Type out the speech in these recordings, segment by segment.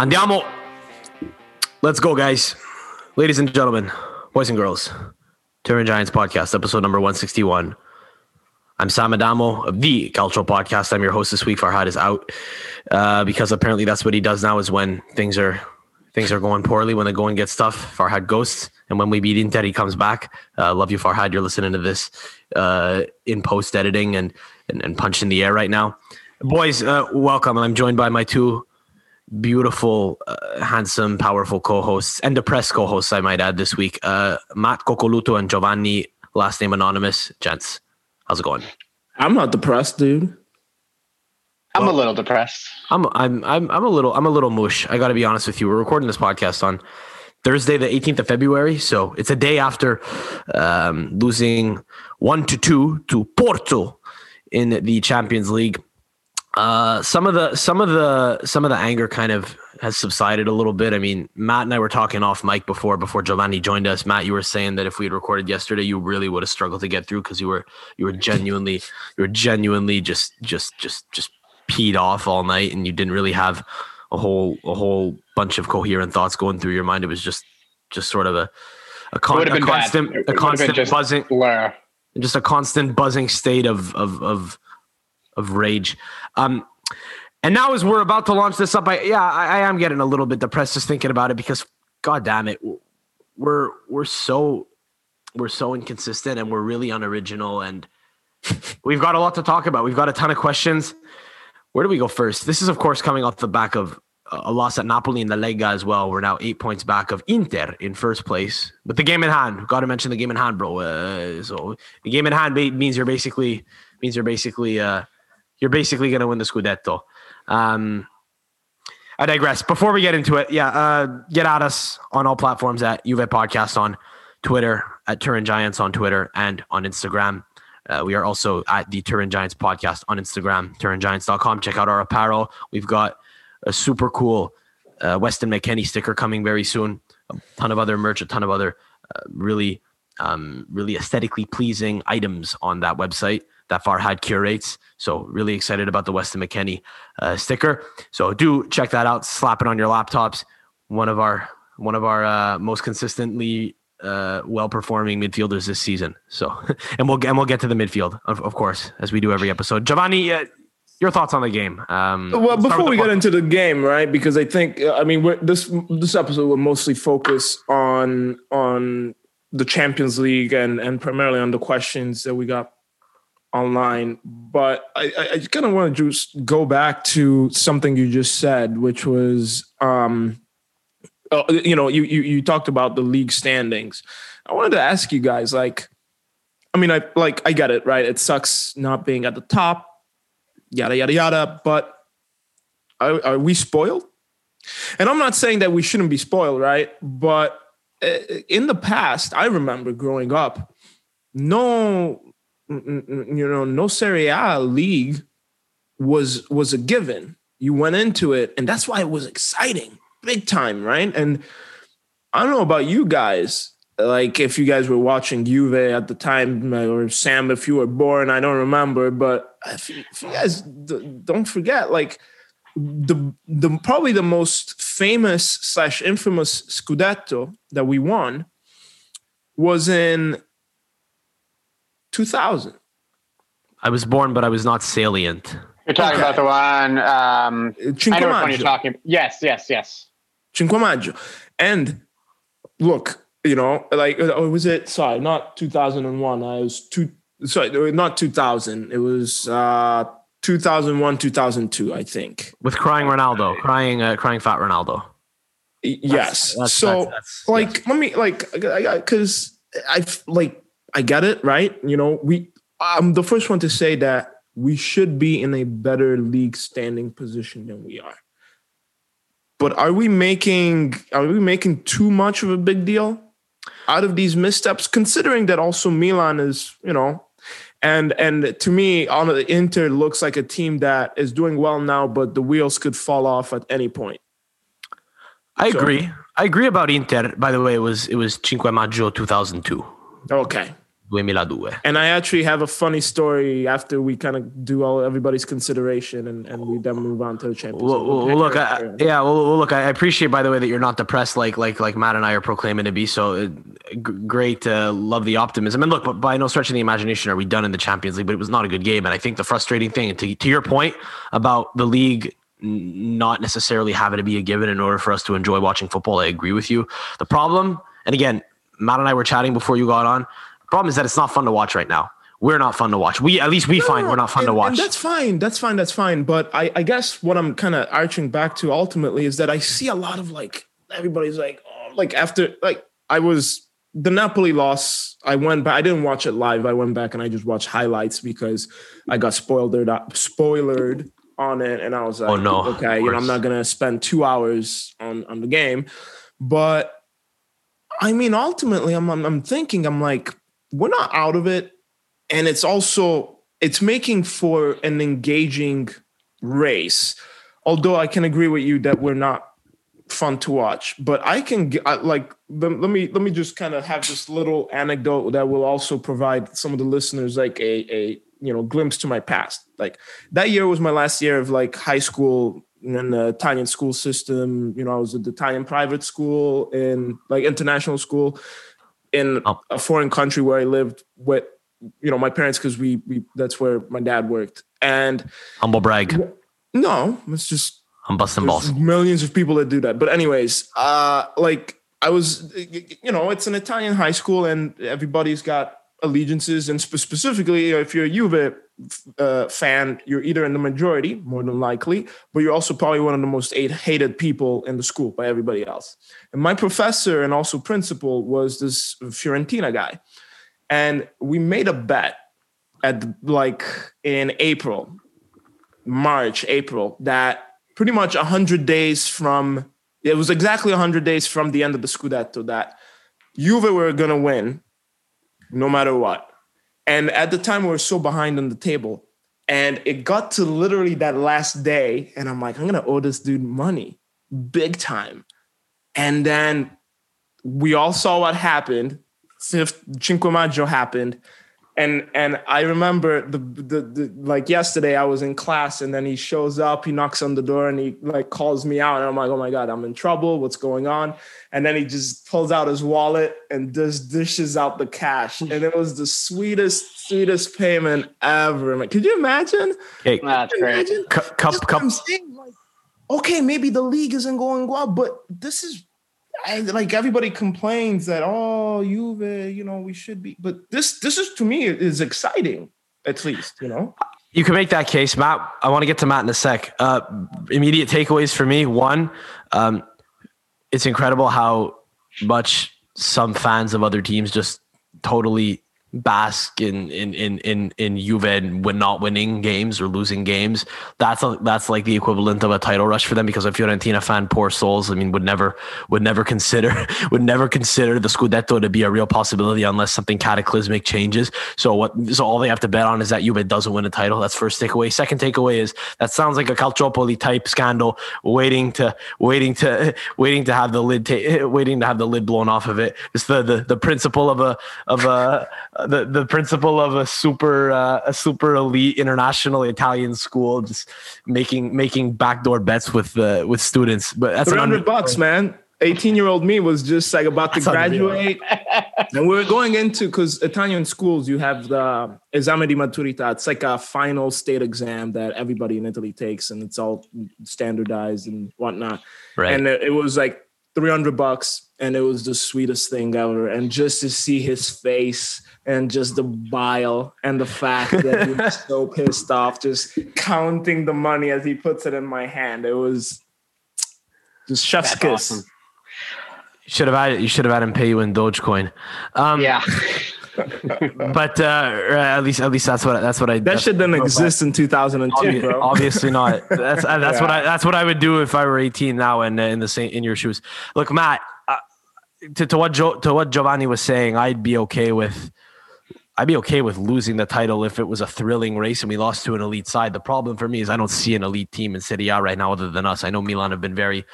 Andiamo. Let's go, guys. Ladies and gentlemen, boys and girls, Turin Giants podcast, episode number 161. I'm Sam Adamo of the Cultural Podcast. I'm your host this week. Farhad is out uh, because apparently that's what he does now is when things are things are going poorly, when the going gets tough, Farhad ghosts. And when we beat Inter, he comes back. Uh, love you, Farhad. You're listening to this uh, in post editing and, and, and punch in the air right now. Boys, uh, welcome. I'm joined by my two beautiful, uh, handsome, powerful co-hosts and depressed co-hosts, I might add, this week. Uh, Matt Cocoluto and Giovanni, last name anonymous. Gents, how's it going? I'm not depressed, dude. I'm well, a little depressed. I'm I'm I'm I'm a little I'm a little mush. I got to be honest with you. We're recording this podcast on Thursday, the 18th of February, so it's a day after um, losing one to two to Porto in the Champions League. Uh, some of the some of the some of the anger kind of has subsided a little bit. I mean, Matt and I were talking off mic before before Giovanni joined us. Matt, you were saying that if we had recorded yesterday, you really would have struggled to get through because you were you were genuinely you were genuinely just just just just peed off all night and you didn't really have a whole a whole bunch of coherent thoughts going through your mind. It was just just sort of a a, con- a constant a constant buzzing blur. just a constant buzzing state of of of of rage. Um, and now as we're about to launch this up, I yeah, I, I am getting a little bit depressed just thinking about it because god damn it, we're we're so we're so inconsistent and we're really unoriginal and we've got a lot to talk about. We've got a ton of questions. Where do we go first? This is of course coming off the back of a loss at Napoli in the Lega as well. We're now eight points back of Inter in first place. But the game in hand, got to mention the game in hand, bro. Uh, so the game in hand means you're basically means you're basically uh, you're basically going to win the Scudetto. Um, I digress. Before we get into it, yeah, uh, get at us on all platforms at Juve Podcast on Twitter, at Turin Giants on Twitter, and on Instagram. Uh, we are also at the Turin Giants Podcast on Instagram, turingiants.com. Check out our apparel. We've got a super cool uh, Weston McKennie sticker coming very soon. A ton of other merch, a ton of other uh, really, um, really aesthetically pleasing items on that website that Farhad curates. So really excited about the Weston McKennie uh, sticker. So do check that out. Slap it on your laptops. One of our one of our uh, most consistently uh, well performing midfielders this season. So and we'll and we'll get to the midfield of, of course as we do every episode. Giovanni. Uh, your thoughts on the game? Um, well, before we get into the game, right? Because I think, I mean, this this episode will mostly focus on on the Champions League and and primarily on the questions that we got online, but I, I kind of want to just go back to something you just said, which was, um, uh, you know, you, you you talked about the league standings. I wanted to ask you guys, like, I mean, I like I get it, right? It sucks not being at the top, yada yada yada. But are, are we spoiled? And I'm not saying that we shouldn't be spoiled, right? But uh, in the past, I remember growing up, no you know, no Serie A league was was a given. You went into it, and that's why it was exciting, big time, right? And I don't know about you guys, like if you guys were watching Juve at the time, uh, or Sam, if you were born, I don't remember, but if you, if you guys don't forget, like the the probably the most famous slash infamous Scudetto that we won was in 2000. I was born, but I was not salient. You're talking okay. about the one. Um, I know which one you're talking. Yes, yes, yes. Cinque Maggio. And look, you know, like, oh, was it? Sorry, not 2001. I was two. Sorry, not 2000. It was uh, 2001, 2002, I think. With crying Ronaldo, crying, uh, crying fat Ronaldo. Yes. That's, that's, so, that's, that's, like, yes. let me like, because I like I get it, right? You know, we I'm the first one to say that we should be in a better league standing position than we are. But are we making are we making too much of a big deal out of these missteps considering that also Milan is, you know, and and to me on the Inter looks like a team that is doing well now but the wheels could fall off at any point. I so, agree. I agree about Inter. By the way, it was it was Cinque Maggio 2002. Okay. 2002. And I actually have a funny story after we kind of do all everybody's consideration and, and we then move on to the Champions well, well, look, I, yeah, well, look, I appreciate by the way that you're not depressed like like like Matt and I are proclaiming to be. So uh, great, uh, love the optimism. And look, but by no stretch of the imagination are we done in the Champions League, but it was not a good game. And I think the frustrating thing, to to your point about the league not necessarily having to be a given in order for us to enjoy watching football, I agree with you. The problem, and again, Matt and I were chatting before you got on Problem is that it's not fun to watch right now. We're not fun to watch. We at least we no, find we're not fun and, to watch. that's fine. That's fine. That's fine. But I, I guess what I'm kind of arching back to ultimately is that I see a lot of like everybody's like oh, like after like I was the Napoli loss. I went back. I didn't watch it live. I went back and I just watched highlights because I got spoiled uh, spoiled on it, and I was like, oh no, okay, you know, I'm not gonna spend two hours on on the game, but I mean, ultimately, I'm, I'm, I'm thinking, I'm like, we're not out of it and it's also it's making for an engaging race. Although i can agree with you that we're not fun to watch but i can get like let, let me let me just kind of have this little anecdote that will also provide some of the listeners like a a you know glimpse to my past. Like that year was my last year of like high school in the Italian school system. You know, I was at the Italian private school in like international school in oh. a foreign country where I lived with, you know, my parents because we, we that's where my dad worked. And humble brag. No, it's just I'm busting balls. Millions of people that do that. But anyways, uh, like I was, you know, it's an Italian high school and everybody's got allegiances, and spe- specifically, if you're a Juve uh, fan, you're either in the majority, more than likely, but you're also probably one of the most hated people in the school by everybody else. And my professor and also principal was this Fiorentina guy, and we made a bet at like in April, March, April that pretty much 100 days from it was exactly 100 days from the end of the Scudetto that Juve were going to win no matter what. And at the time, we were so behind on the table. And it got to literally that last day. And I'm like, I'm going to owe this dude money big time. And then we all saw what happened. Fifth Cinque Maggio happened and and I remember the, the, the like yesterday I was in class and then he shows up, he knocks on the door and he like calls me out and I'm like, oh my god, I'm in trouble. What's going on? And then he just pulls out his wallet and just dishes out the cash, and it was the sweetest, sweetest payment ever. Like, could you imagine? Hey, that's great. Cup, cup, cup. Like, okay, maybe the league isn't going well, but this is I, like everybody complains that oh Juve, you know, we should be, but this this is to me is exciting at least, you know. You can make that case, Matt. I want to get to Matt in a sec. Uh, immediate takeaways for me: one, um, it's incredible how much some fans of other teams just totally bask in in in in in Juve when not winning games or losing games. That's a, that's like the equivalent of a title rush for them because a Fiorentina fan, poor souls, I mean, would never would never consider would never consider the Scudetto to be a real possibility unless something cataclysmic changes. So what? So all they have to bet on is that Juve doesn't win a title. That's first takeaway. Second takeaway is that sounds like a Calciopoli type scandal waiting to waiting to waiting to have the lid ta- waiting to have the lid blown off of it. It's the the the principle of a of a the the principal of a super uh, a super elite international Italian school, just making making backdoor bets with uh, with students. But that's three hundred bucks, man. 18 year old me was just like about to graduate. and we are going into because Italian schools, you have the esame di maturità. It's like a final state exam that everybody in Italy takes, and it's all standardized and whatnot. Right. And it, it was like 300 bucks, and it was the sweetest thing ever. And just to see his face and just the bile and the fact that he was so pissed off, just counting the money as he puts it in my hand. It was just chef's That's kiss. Awesome. You should have had you should have had him pay you in Dogecoin. Um, yeah. but uh, at least at least that's what that's what I that should didn't exist in 2002 obviously, bro. obviously not that's uh, that's yeah. what I that's what I would do if I were 18 now and uh, in the same in your shoes look Matt uh, to, to what jo- to what Giovanni was saying I'd be okay with I'd be okay with losing the title if it was a thrilling race and we lost to an elite side. The problem for me is I don't see an elite team in Serie A right now other than us. I know Milan have been very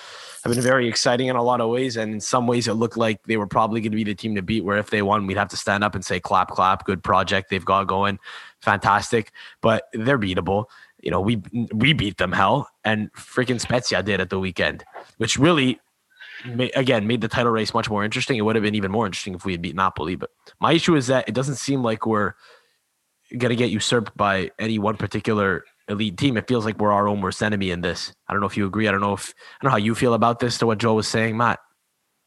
have been very exciting in a lot of ways, and in some ways, it looked like they were probably going to be the team to beat. Where if they won, we'd have to stand up and say, "Clap, clap! Good project they've got going, fantastic." But they're beatable. You know, we we beat them hell, and freaking Spezia did at the weekend, which really again made the title race much more interesting. It would have been even more interesting if we had beat Napoli. But my issue is that it doesn't seem like we're going to get usurped by any one particular elite team. It feels like we're our own worst enemy in this. I don't know if you agree. I don't know if I don't know how you feel about this to what Joe was saying, Matt.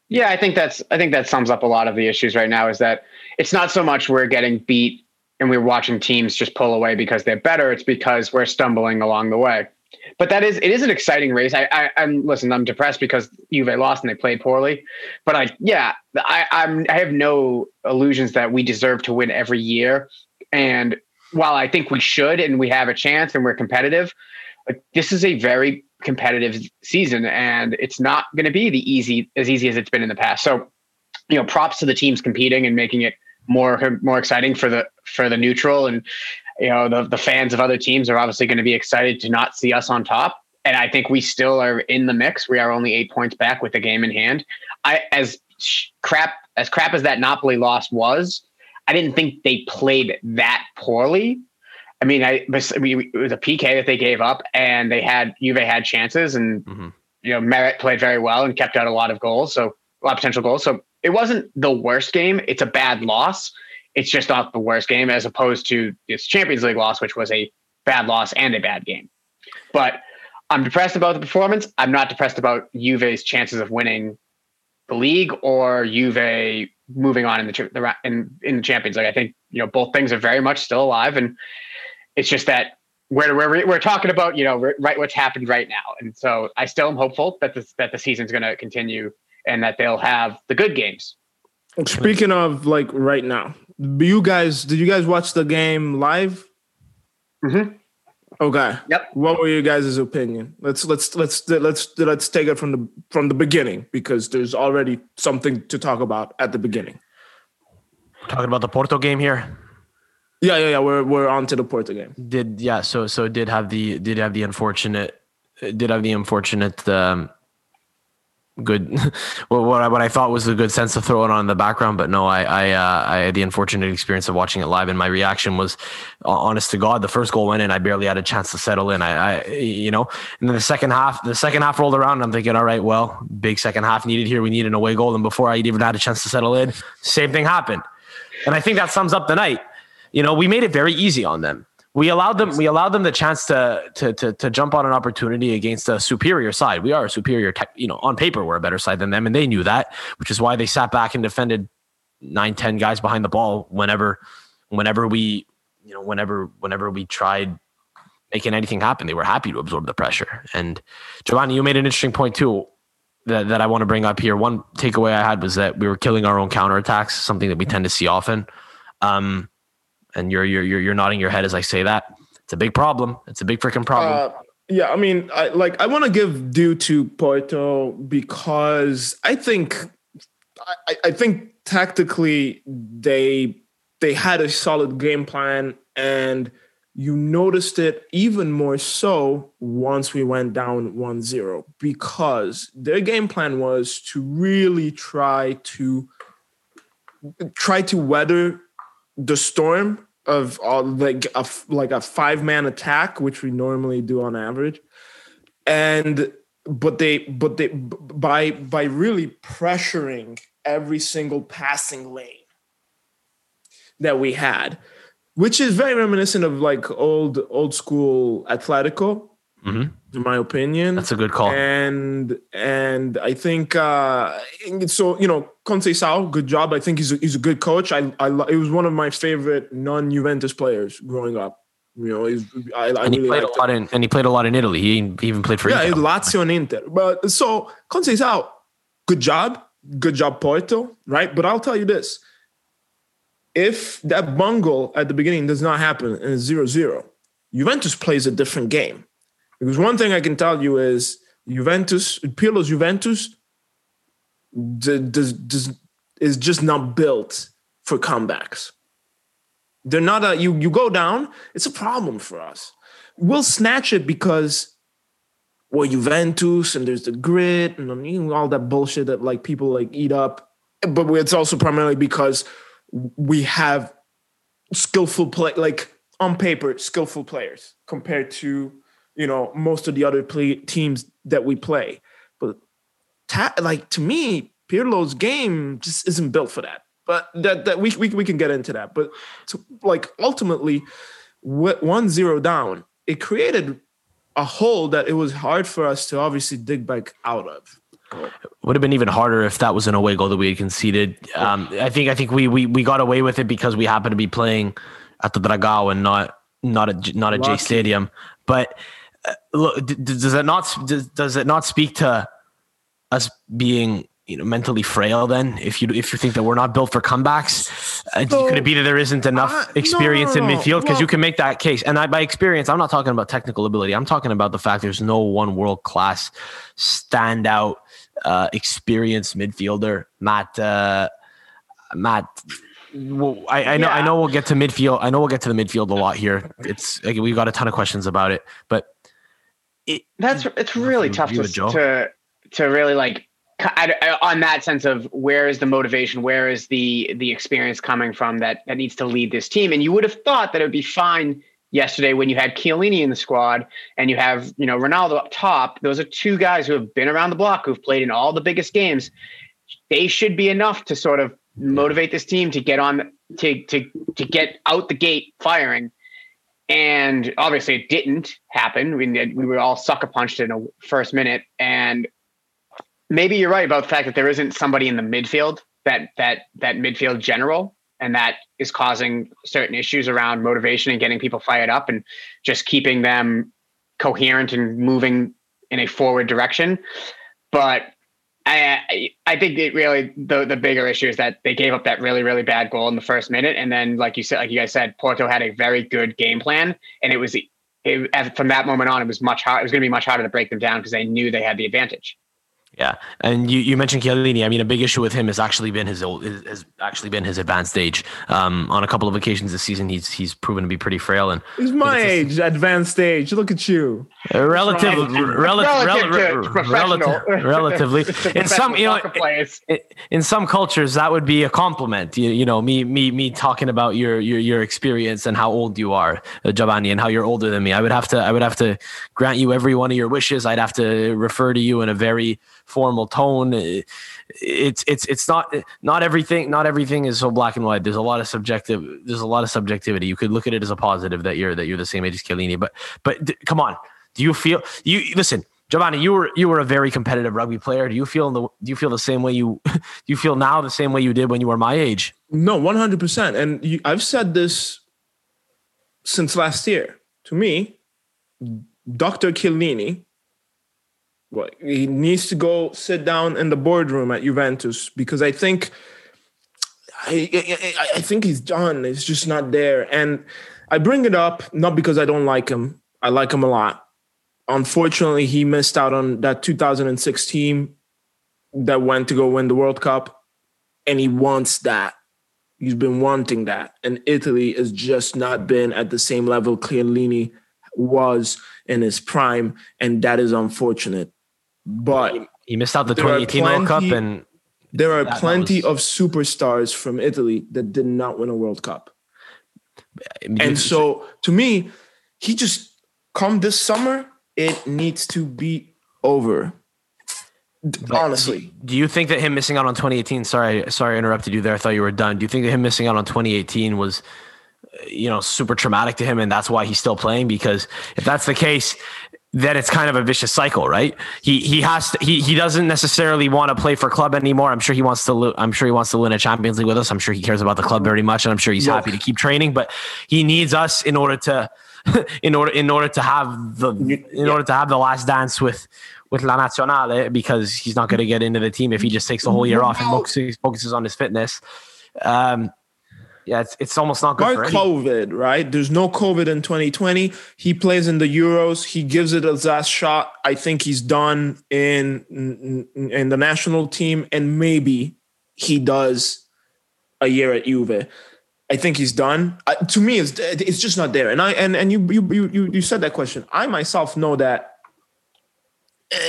Yeah, I think that's I think that sums up a lot of the issues right now. Is that it's not so much we're getting beat and we're watching teams just pull away because they're better. It's because we're stumbling along the way but that is it is an exciting race. I, I am listen. I'm depressed because Juve lost and they played poorly, but I yeah I I'm I have no illusions that we deserve to win every year. And while I think we should and we have a chance and we're competitive, this is a very competitive season and it's not going to be the easy as easy as it's been in the past. So you know props to the teams competing and making it more more exciting for the for the neutral. And you know the, the fans of other teams are obviously going to be excited to not see us on top. And i think we still are in the mix. We are only eight points back with the game in hand. I as crap as crap as that napoli loss was i didn't think they played that poorly i mean i it was a pk that they gave up and they had juve had chances and mm-hmm. you know Meret played very well and kept out a lot of goals so a lot of potential goals so it wasn't the worst game it's a bad loss it's just not the worst game as opposed to this Champions League loss, which was a bad loss and a bad game. But I'm depressed about the performance. I'm not depressed about Juve's chances of winning the league or Juve moving on in the, the in in the Champions League. I think you know both things are very much still alive, and it's just that we're we're we're talking about you know right what's happened right now, and so I still am hopeful that this that the season's going to continue and that they'll have the good games. Speaking of like right now, you guys did you guys watch the game live? Mm-hmm. Okay. Yep. What were you guys' opinion? Let's let's let's let's let's take it from the from the beginning because there's already something to talk about at the beginning. Talking about the Porto game here. Yeah, yeah, yeah. We're we're on to the Porto game. Did yeah? So so did have the did have the unfortunate did have the unfortunate um, good well, what I, what I thought was a good sense to throw it on in the background but no I I, uh, I had the unfortunate experience of watching it live and my reaction was honest to god the first goal went in I barely had a chance to settle in. I, I you know and then the second half the second half rolled around I'm thinking all right well big second half needed here. We need an away goal. And before I even had a chance to settle in same thing happened. And I think that sums up the night. You know we made it very easy on them we allowed them we allowed them the chance to to to, to jump on an opportunity against a superior side. We are a superior, tech, you know, on paper we're a better side than them, and they knew that, which is why they sat back and defended nine, ten guys behind the ball whenever, whenever we, you know, whenever whenever we tried making anything happen, they were happy to absorb the pressure. And Giovanni, you made an interesting point too. That, that I want to bring up here. One takeaway I had was that we were killing our own counterattacks, something that we tend to see often. Um, and you're you're you're, you're nodding your head as I say that. It's a big problem. It's a big freaking problem. Uh, yeah, I mean, I like I want to give due to Porto because I think I, I think tactically they they had a solid game plan and you noticed it even more so once we went down 1-0 because their game plan was to really try to try to weather the storm of all like a like a five man attack, which we normally do on average, and but they but they by by really pressuring every single passing lane that we had, which is very reminiscent of like old old school Atletico Mm-hmm. In my opinion, that's a good call. And and I think uh, so. You know, Conceição, good job. I think he's a, he's a good coach. I I he was one of my favorite non Juventus players growing up. You know, he's, I, I and he played a lot in and he played a lot in Italy. He, even played for yeah, Inter. Lazio and Inter. But so Conceição, good job, good job, Porto, right? But I'll tell you this: if that bungle at the beginning does not happen and it's zero zero, Juventus plays a different game because one thing I can tell you is Juventus, Pirlo's Juventus, is just not built for comebacks. They're not a you you go down, it's a problem for us. We'll snatch it because we're Juventus and there's the grit and all that bullshit that like people like eat up. But it's also primarily because we have skillful play, like on paper, skillful players compared to you know most of the other play, teams that we play. But ta- like to me, Pirlo's game just isn't built for that. But that that we we, we can get into that. But to, like ultimately, one zero down, it created a hole that it was hard for us to obviously dig back out of. Would have been even harder if that was an away goal that we had conceded. Um, I think I think we, we we got away with it because we happened to be playing at the Dragao and not not a not a Lucky. J Stadium. But look, does it not does, does it not speak to us being you know mentally frail then if you if you think that we're not built for comebacks uh, so, could it be that there isn't enough uh, experience no, no, no, in midfield because well, you can make that case and I, by experience i'm not talking about technical ability i'm talking about the fact there's no one world class standout uh, experienced midfielder matt uh, matt well, I, I know yeah. I know we'll get to midfield. I know we'll get to the midfield a lot here. It's like, we've got a ton of questions about it, but it, that's it's really tough to, to to really like on that sense of where is the motivation, where is the the experience coming from that that needs to lead this team? And you would have thought that it would be fine yesterday when you had Chiellini in the squad and you have you know Ronaldo up top. Those are two guys who have been around the block, who've played in all the biggest games. They should be enough to sort of motivate this team to get on to to to get out the gate firing. And obviously, it didn't happen. We, we were all sucker punched in a first minute, and maybe you're right about the fact that there isn't somebody in the midfield that that that midfield general and that is causing certain issues around motivation and getting people fired up and just keeping them coherent and moving in a forward direction but I I think it really the the bigger issue is that they gave up that really really bad goal in the first minute, and then like you said, like you guys said, Porto had a very good game plan, and it was it, from that moment on, it was much hard. It was going to be much harder to break them down because they knew they had the advantage. Yeah, and you, you mentioned Chiellini. I mean, a big issue with him has actually been his old, has actually been his advanced age. Um, on a couple of occasions this season, he's he's proven to be pretty frail. And he's my age, a, advanced age. Look at you. Uh, relative, relative, relative, relatively. in some, you know, in, in some cultures, that would be a compliment. You, you know, me me me talking about your your your experience and how old you are, uh, Giovanni, and how you're older than me. I would have to I would have to grant you every one of your wishes. I'd have to refer to you in a very formal tone. It's it's it's not not everything not everything is so black and white. There's a lot of subjective. There's a lot of subjectivity. You could look at it as a positive that you're that you're the same age as Chiellini. But but d- come on, do you feel you listen? Giovanni, you were you were a very competitive rugby player. Do you feel the do you feel the same way you do you feel now the same way you did when you were my age? No, one hundred percent. And you, I've said this since last year. To me, Doctor Chiellini well, he needs to go sit down in the boardroom at Juventus because I think I, I, I think he's done. It's just not there. And I bring it up not because I don't like him. I like him a lot. Unfortunately, he missed out on that 2006 team that went to go win the World Cup, and he wants that. He's been wanting that, and Italy has just not been at the same level Chiellini was in his prime, and that is unfortunate. But he missed out the 2018 plenty, World Cup, and there are plenty was... of superstars from Italy that did not win a World Cup. And so, to me, he just come this summer. It needs to be over. But honestly, do you think that him missing out on 2018? Sorry, sorry, I interrupted you there. I thought you were done. Do you think that him missing out on 2018 was, uh, you know, super traumatic to him, and that's why he's still playing? Because if that's the case, then it's kind of a vicious cycle, right? He he has to, he he doesn't necessarily want to play for club anymore. I'm sure he wants to I'm sure he wants to win a Champions League with us. I'm sure he cares about the club very much, and I'm sure he's yeah. happy to keep training. But he needs us in order to in order in order to have the in yeah. order to have the last dance with with La Nazionale because he's not going to get into the team if he just takes the whole year off and focuses, focuses on his fitness. Um, yeah, it's, it's almost not good. Or COVID, right? There's no COVID in 2020. He plays in the Euros. He gives it a last shot. I think he's done in in the national team, and maybe he does a year at Juve. I think he's done. Uh, to me, it's it's just not there. And I and and you you you you said that question. I myself know that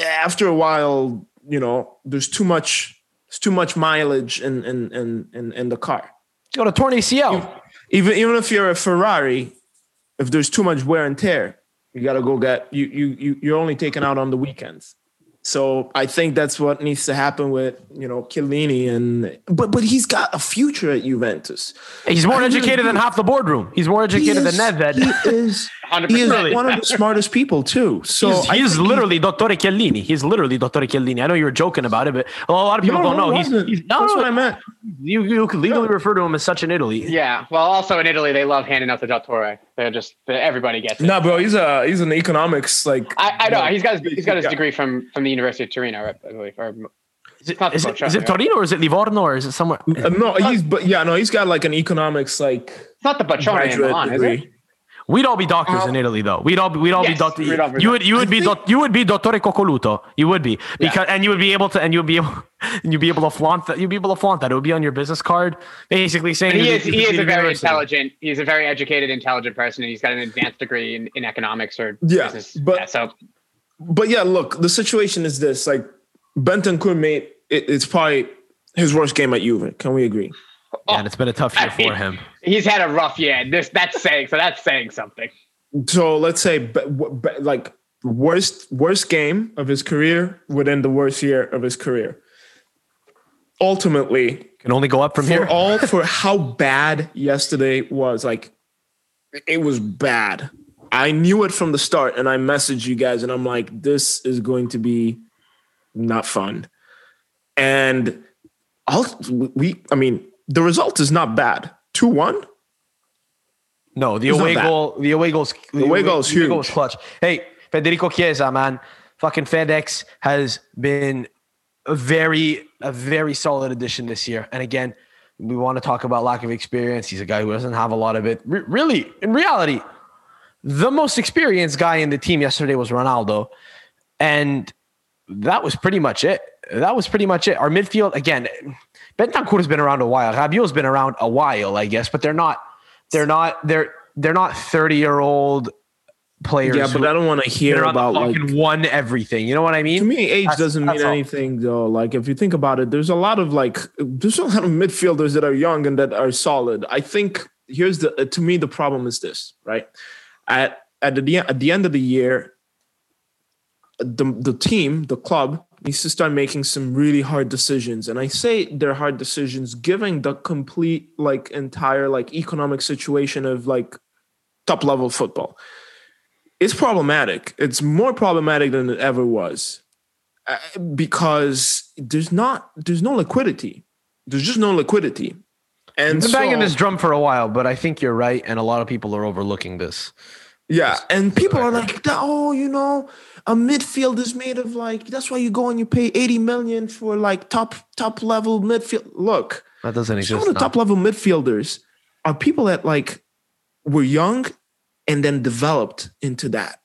after a while, you know, there's too much, it's too much mileage in in in in, in the car. Got a torn ACL. Even even if you're a Ferrari, if there's too much wear and tear, you got to go get you you you you're only taken out on the weekends. So I think that's what needs to happen with you know Chiellini and but but he's got a future at Juventus. He's more I really educated than half the boardroom. He's more educated is, than Nedved. he is 100%. he is one of the smartest people too. So He's, I he's think he- literally Dottore Chiellini. He's literally Dottore Chiellini. I know you were joking about it, but a lot of people No, don't no, know. He's, wasn't. he's no, That's what I meant. you you could legally refer to him as such in Italy. Yeah. Well, also in Italy, they love handing out the dottore. They're just everybody gets it. No, bro, he's a he's an economics like. I, I know he's got his, he's got his Yeah. degree from from the University of Torino, right? I believe. Or, Is it, Not the is it, is it? Torino or is it Livorno or is it somewhere? Uh, no, he's but yeah, no, he's got like an economics like it's not the Bocconi in graduate Milan, is it? Degree. We'd all be doctors in Italy, though. We'd all be, we'd all Yes, be doctors. we'd all be You would you would I be think- dot, you would be Dottore Coccoluto. You would be because and you would be able to and you'd be able and you'd be able to flaunt that. You'd be able to flaunt that. It would be on your business card, basically saying And he is you he is a completed very university. intelligent. He's a very educated, intelligent person, and he's got an advanced degree in, in economics or Yeah, business. but- yeah, so But yeah, look, the situation is this: like Bentancur made it, it's probably his worst game at Juve. Can we agree? Yeah, oh. and it's been a tough year I mean- for him. he's had a rough year. This that's saying so. That's saying something. So let's say be, be, like worst worst game of his career within the worst year of his career. Ultimately, Can only go up from for here. all for how bad yesterday was, like it was bad. I knew it from the start, and I messaged you guys, and I'm like, this is going to be not fun. And I'll, we, I mean, the result is not bad. Two one. No, the It's away goal, the away goal's the away goal's the away goal huge. was clutch. Hey, Federico Chiesa, man, fucking FedEx has been a very, a very solid addition this year. And again, we want to talk about lack of experience. He's a guy who doesn't have a lot of it. Re- really, in reality, the most experienced guy in the team yesterday was Ronaldo, and that was pretty much it. That was pretty much it. Our midfield again. Bentancur has been around a while. Rabiot's been around a while, I guess, but they're not. They're not. They're they're not thirty year old players. Yeah, but I don't want to hear about like. fucking won everything. You know what I mean? To me, age That's- doesn't mean all. anything though. Like if you think about it, there's a lot of like there's a lot of midfielders that are young and that are solid. I think here's the uh, to me the problem is this right at at the at the end of the year, the the team the club needs to start making some really hard decisions, and I say they're hard decisions given the complete like entire like economic situation of like top level football. It's problematic. It's more problematic than it ever was uh, because there's not there's no liquidity. There's just no liquidity. And I've been so, banging this drum for a while, but I think you're right, and a lot of people are overlooking this. yeah, and people are like, oh, you know, a midfield is made of like that's why you go and you pay 80 million for like top top level midfield. Look, That doesn't some exist. of the top level midfielders are people that like were young and then developed into that.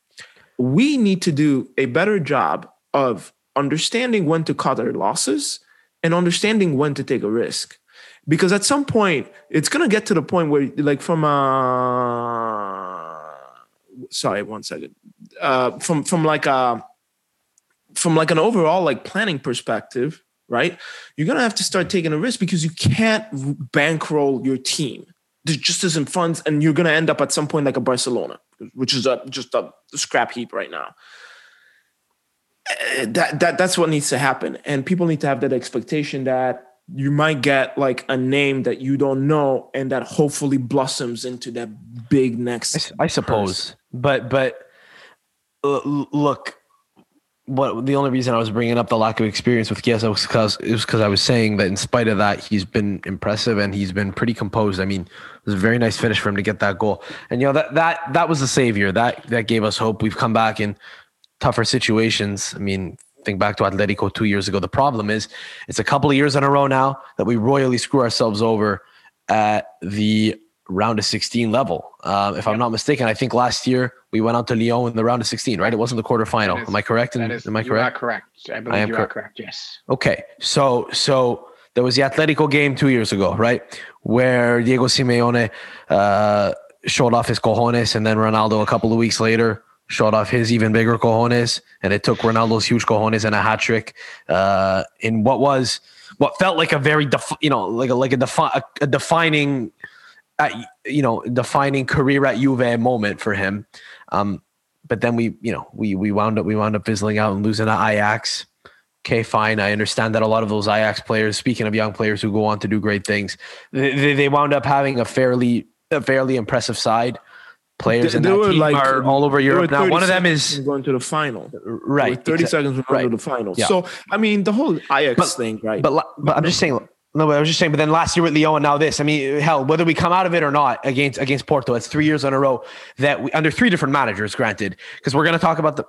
We need to do a better job of understanding when to cut our losses and understanding when to take a risk. Because at some point, it's gonna get to the point where, like, from a sorry, one second, uh, from from like a from like an overall like planning perspective, right? You're gonna have to start taking a risk because you can't bankroll your team. There just isn't funds, and you're gonna end up at some point like a Barcelona, which is a, just a scrap heap right now. Uh, That that that's what needs to happen, and people need to have that expectation that you might get like a name that you don't know, and that hopefully blossoms into that big next. I suppose, but but uh, l- look, what the only reason I was bringing up the lack of experience with Chiesa was because it was because I was saying that in spite of that, he's been impressive and he's been pretty composed. I mean, it was a very nice finish for him to get that goal, and you know that that that was the savior that that gave us hope. We've come back in tougher situations. I mean. Think back to Atletico two years ago. The problem is, it's a couple of years in a row now that we royally screw ourselves over at the round of 16 level. Um, if I'm not mistaken, I think last year we went out to Lyon in the round of 16, right? It wasn't the quarterfinal. Is- am I correct? In, is, am I you correct? are correct. I believe am you cor- correct. Yes. Okay, so so there was the Atletico game two years ago, right, where Diego Simeone uh, showed off his cojones, and then Ronaldo a couple of weeks later showed off his even bigger cojones, and it took Ronaldo's huge cojones and a hat trick uh, in what was what felt like a very defi- you know like a like a, defi- a, a defining at, you know defining career at Juve moment for him. Um, but then we you know we we wound up we wound up fizzling out and losing to Ajax. Okay, fine. I understand that a lot of those Ajax players, speaking of young players who go on to do great things, they, they wound up having a fairly a fairly impressive side players in that team like, are all over Europe now. One of them is going to the final. Right. 30 exactly. seconds from right. going to the final. Yeah. So, I mean, the whole Ajax but, thing, right? But, but, but I'm just saying, no, I was just saying, but then last year with Lyon and now this. I mean, hell, whether we come out of it or not against against Porto, it's three years in a row that we under three different managers, granted, because we're going to talk about the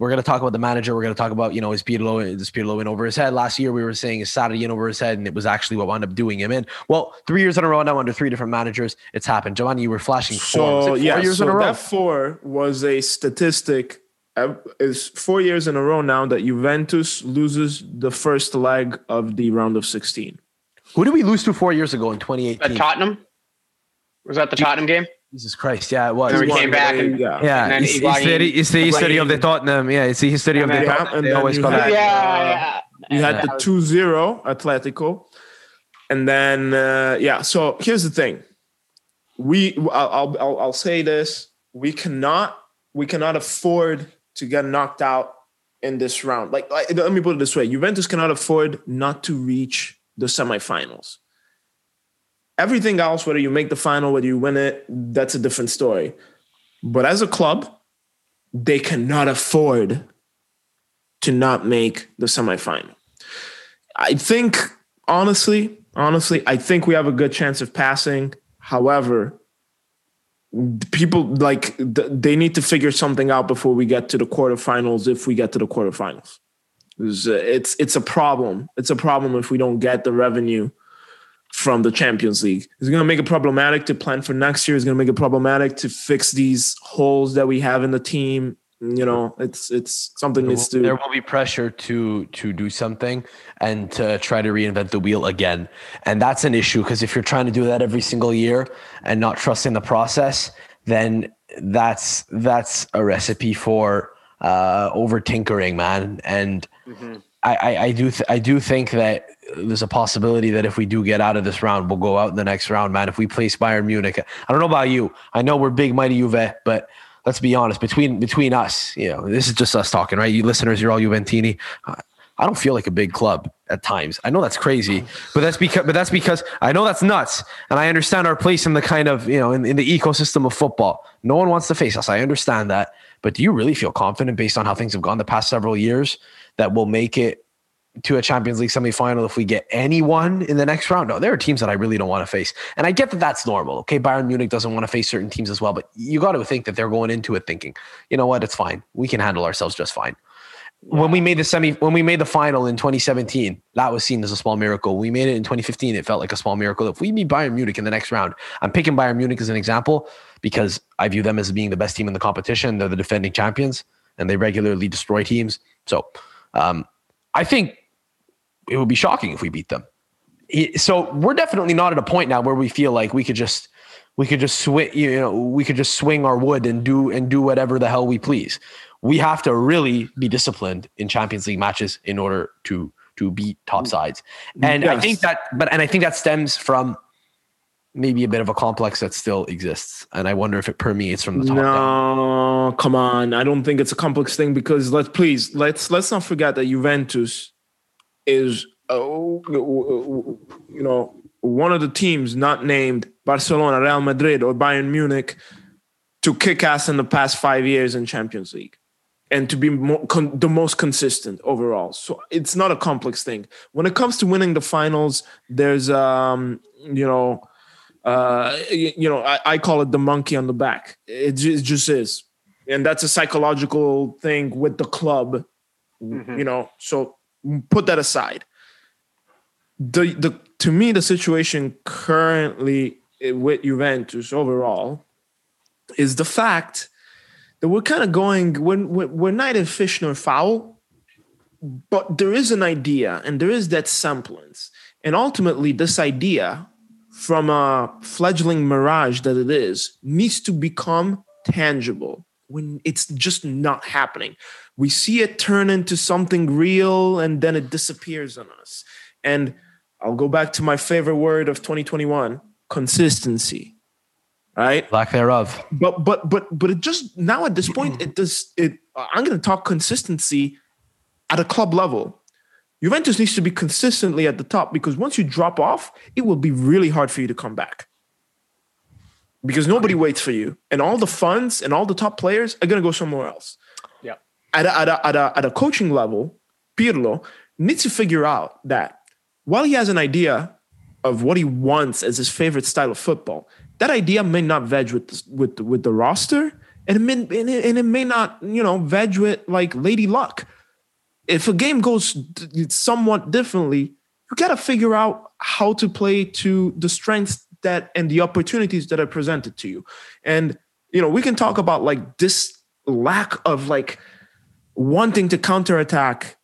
we're going to talk about the manager. We're going to talk about, you know, his Pirlo, his Pirlo in over his head. Last year, we were saying his Saturday in over his head, and it was actually what wound up doing him in. Well, three years in a row now under three different managers, it's happened. Giovanni, you were flashing four. So, four yeah, years so in a row? that four was a statistic. Is four years in a row now that Juventus loses the first leg of the round of 16. Who did we lose to four years ago in 2018? At Tottenham? Was that the Tottenham game? Jesus Christ, yeah, it was. And we came back and yeah, yeah. And it's, it's, the, it's the history of the Tottenham. Yeah, it's the history of the Tottenham. They always call that. Yeah, yeah. You had the 2-0 Atletico, and then uh, yeah. So here's the thing: we, I'll, I'll, I'll say this: we cannot, we cannot afford to get knocked out in this round. Like, like let me put it this way: Juventus cannot afford not to reach the semifinals. Everything else, whether you make the final, whether you win it, that's a different story. But as a club, they cannot afford to not make the semifinal. I think, honestly, honestly, I think we have a good chance of passing. However, people like they need to figure something out before we get to the quarterfinals. If we get to the quarterfinals, it's it's a problem. It's a problem if we don't get the revenue from the Champions League. It's going to make it problematic to plan for next year. It's going to make it problematic to fix these holes that we have in the team. You know, it's it's something there needs to. There will be pressure to to do something and to try to reinvent the wheel again, and that's an issue because if you're trying to do that every single year and not trusting the process, then that's that's a recipe for uh, over tinkering, man. And mm-hmm. I, I, I do th- I do think that there's a possibility that if we do get out of this round, we'll go out in the next round, man. If we place Bayern Munich, I don't know about you. I know we're big, mighty Juve, but let's be honest. Between between us, you know, this is just us talking, right? You listeners, you're all Juventini. I don't feel like a big club at times. I know that's crazy, but that's because but that's because I know that's nuts, and I understand our place in the kind of you know in, in the ecosystem of football. No one wants to face us. I understand that, but do you really feel confident based on how things have gone the past several years that we'll make it to a Champions League semifinal if we get anyone in the next round. No, there are teams that I really don't want to face. And I get that that's normal. Okay. Bayern Munich doesn't want to face certain teams as well, but you got to think that they're going into it thinking, you know what, it's fine. We can handle ourselves just fine. When we made the semi, when we made the final in 2017, that was seen as a small miracle. We made it in 2015. It felt like a small miracle. If we meet Bayern Munich in the next round, I'm picking Bayern Munich as an example because I view them as being the best team in the competition. They're the defending champions and they regularly destroy teams. So, um, I think it would be shocking if we beat them. So we're definitely not at a point now where we feel like we could just we could just swing you know we could just swing our wood and do and do whatever the hell we please. We have to really be disciplined in Champions League matches in order to to beat top mm. sides. And yes. I think that but and I think that stems from maybe a bit of a complex that still exists. And I wonder if it permeates from the top. No, down. come on. I don't think it's a complex thing because let's please let's let's not forget that Juventus is uh, you know one of the teams not named Barcelona, Real Madrid, or Bayern Munich to kick ass in the past five years in Champions League and to be more, con- the most consistent overall. So it's not a complex thing. When it comes to winning the finals, there's um, you know, uh, you, you know, I, I, call it the monkey on the back. It just, it just is, and that's a psychological thing with the club. Mm-hmm. You know, so put that aside. The the to me the situation currently with Juventus overall is the fact that we're kind of going we're, we're neither fish nor fowl, but there is an idea and there is that semblance, and ultimately this idea from a fledgling mirage that it is needs to become tangible. when it's just not happening. We see it turn into something real and then it disappears on us. And I'll go back to my favorite word of 2021 consistency. Right? Lack thereof. But but but but it just now at this point it does it I'm gonna talk consistency at a club level. Juventus needs to be consistently at the top because once you drop off, it will be really hard for you to come back because nobody waits for you, and all the funds and all the top players are going to go somewhere else. At a, at a, at a, at a coaching level, Pirlo needs to figure out that while he has an idea of what he wants as his favorite style of football, that idea may not veg with with the, with the roster, and it, may, and it, and it may not you know veg with like Lady Luck. If a game goes somewhat differently, you got to figure out how to play to the strengths that and the opportunities that are presented to you. And you know, we can talk about like this lack of like wanting to counterattack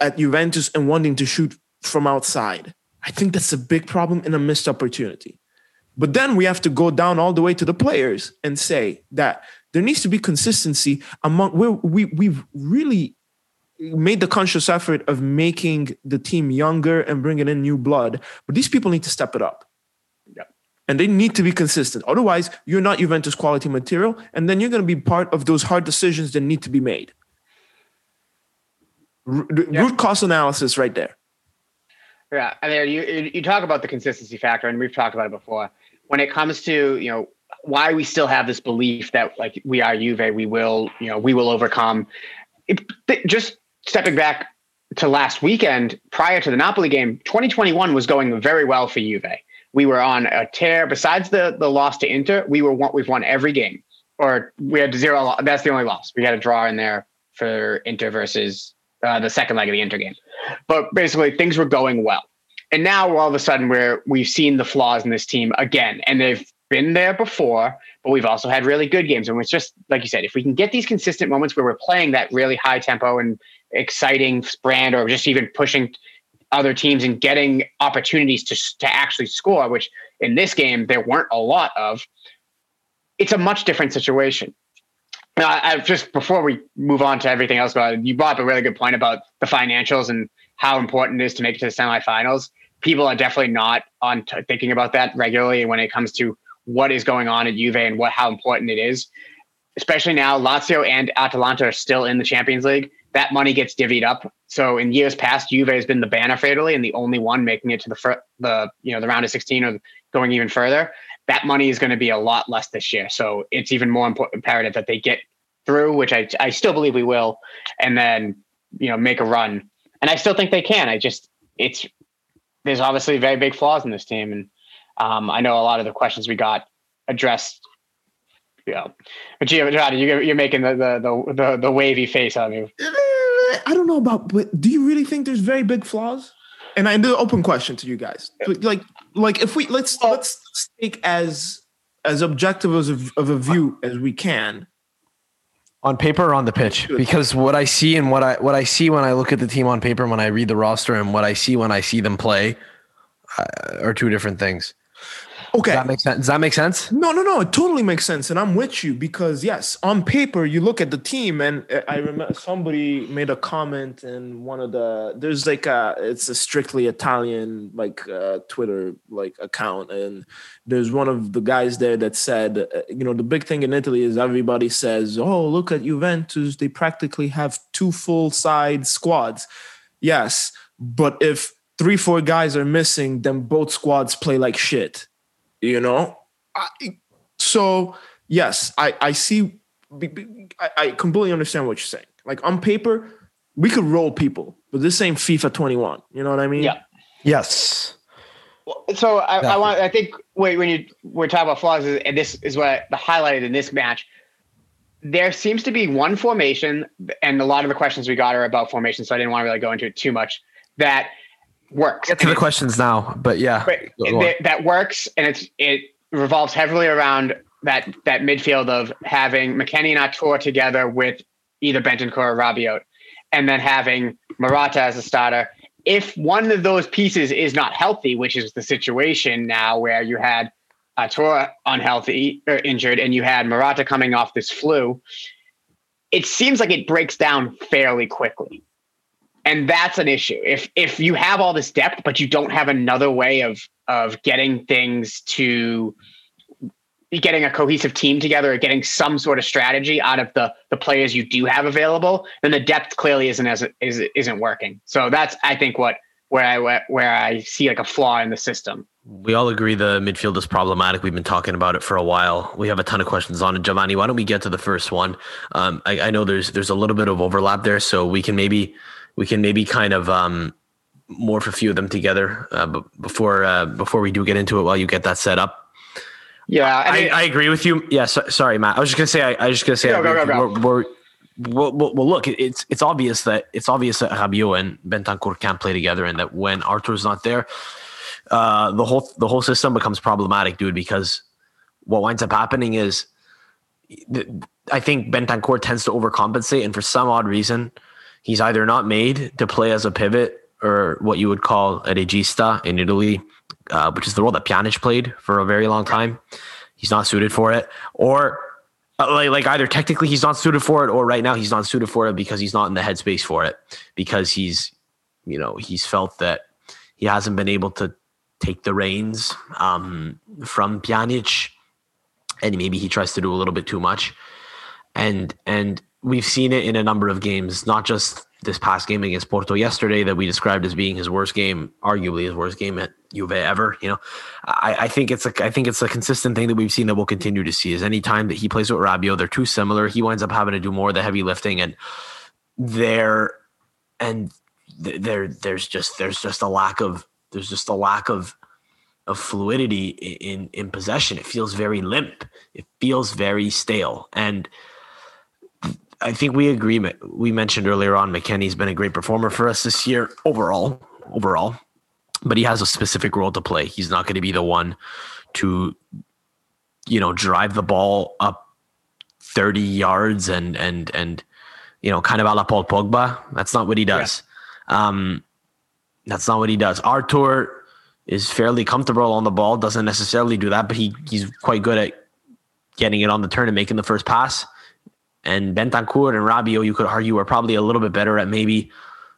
at Juventus and wanting to shoot from outside. I think that's a big problem and a missed opportunity. But then we have to go down all the way to the players and say that there needs to be consistency among we we've really made the conscious effort of making the team younger and bringing in new blood. But these people need to step it up. And they need to be consistent. Otherwise, you're not Juventus quality material. And then you're going to be part of those hard decisions that need to be made. R- yeah. Root cause analysis right there. Yeah. I mean, you, you talk about the consistency factor, and we've talked about it before. When it comes to, you know, why we still have this belief that like we are Juve, we will, you know, we will overcome. It, just stepping back to last weekend, prior to the Napoli game, 2021 was going very well for Juve. We were on a tear. Besides the the loss to Inter, we were we've won every game, or we had zero. That's the only loss. We had a draw in there for Inter versus uh, the second leg of the Inter game. But basically, things were going well. And now all of a sudden, we're we've seen the flaws in this team again, and they've been there before, but we've also had really good games. And it's just like you said, if we can get these consistent moments where we're playing that really high tempo and exciting brand or just even pushing other teams and getting opportunities to, to actually score, which in this game there weren't a lot of, it's a much different situation. Now, I, just before we move on to everything else, about you brought up a really good point about the financials and how important it is to make it to the semifinals. People are definitely not on t- thinking about that regularly when it comes to what is going on at Juve and what how important it is. Especially now, Lazio and Atalanta are still in the Champions League that money gets divvied up. So in years past, Juve has been the banner for Italy and the only one making it to the fir- the you know the round of 16 or going even further. That money is going to be a lot less this year. So it's even more important, imperative that they get through, which I I still believe we will, and then you know make a run. And I still think they can. I just it's there's obviously very big flaws in this team, and um, I know a lot of the questions we got addressed yeah. But Giovanni, you, you're making the, the, the, the, wavy face on me. I don't know about, but do you really think there's very big flaws? And I do open question to you guys. Like, like if we let's let's take as as objective as a, of a view as we can. On paper or on the pitch? Because what i see and what i what i see when i look at the team on paper and when i read the roster and what i see when i see them play uh, are two different things Okay. Does that make sense? Does that make sense? No, no, no. It totally makes sense. And I'm with you because, yes, on paper, you look at the team, and I remember somebody made a comment in one of the, there's like a, it's a strictly Italian, like, uh, Twitter, like, account. And there's one of the guys there that said, uh, you know, the big thing in Italy is everybody says, oh, look at Juventus. They practically have two full side squads. Yes. But if three, four guys are missing, then both squads play like shit you know? I, so yes i i see I, I completely understand what you're saying. Like on paper we could roll people but this ain't fifa 21 you know what i mean? Yeah. Yes. So I, I, want i think wait when you we're talking about flaws and this is what the highlighted in this match there seems to be one formation and a lot of the questions we got are about formation so i didn't want to really go into it too much that works. Get to the questions now, but yeah, that, that works, and it's it revolves heavily around that that midfield of having McKennie and Artur together with either Bentancur or Rabiot, and then having Morata as a starter. If one of those pieces is not healthy, which is the situation now where you had Artur unhealthy or injured, and you had Morata coming off this flu, it seems like it breaks down fairly quickly. And that's an issue. If if you have all this depth, but you don't have another way of of getting things to getting a cohesive team together or getting some sort of strategy out of the the players you do have available, then the depth clearly isn't as is isn't working. So that's I think what where I where I see like a flaw in the system. We all agree the midfield is problematic. We've been talking about it for a while. We have a ton of questions on it. Giovanni, why don't we get to the first one? Um, I, I, know there's there's a little bit of overlap there, so we can maybe we can maybe kind of um, morph a few of them together uh, before uh, before we do get into it. While you get that set up. Yeah, I, I, I agree with you. Yeah, so, sorry, Matt. I was just gonna say. I, I was just gonna say. Go, go, go, we're, we're well, well, well, look, it's it's obvious that it's obvious that Rabiot and Bentancur can't play together, and that when Artur's not there, uh, the whole the whole system becomes problematic, dude. Because what winds up happening is, I think Bentancur tends to overcompensate, and for some odd reason, he's either not made to play as a pivot or what you would call a regista in Italy, uh, which is the role that Pjanic played for a very long time. He's not suited for it, or uh, like like either technically he's not suited for it or right now he's not suited for it because he's not in the headspace for it. Because he's you know he's felt that he hasn't been able to take the reins um, from Pjanic. And maybe he tries to do a little bit too much. And and we've seen it in a number of games not just this past game against Porto yesterday that we described as being his worst game, arguably his worst game at Juve ever. You know, I, I think it's a I think it's a consistent thing that we've seen that we'll continue to see. Is any time that he plays with Rabiot, they're too similar. He winds up having to do more of the heavy lifting, and there and there there's just there's just a lack of there's just a lack of of fluidity in in possession. It feels very limp. It feels very stale, and I think we agree. We mentioned earlier on McKennie's been a great performer for us this year overall. Overall, but he has a specific role to play. He's not going to be the one to, you know, drive the ball up thirty yards and and and you know, kind of a la Paul Pogba. That's not what he does. Yeah. Um, that's not what he does. Artur is fairly comfortable on the ball. Doesn't necessarily do that, but he he's quite good at getting it on the turn and making the first pass. And Bentancur and Rabiot, you could argue, are probably a little bit better at maybe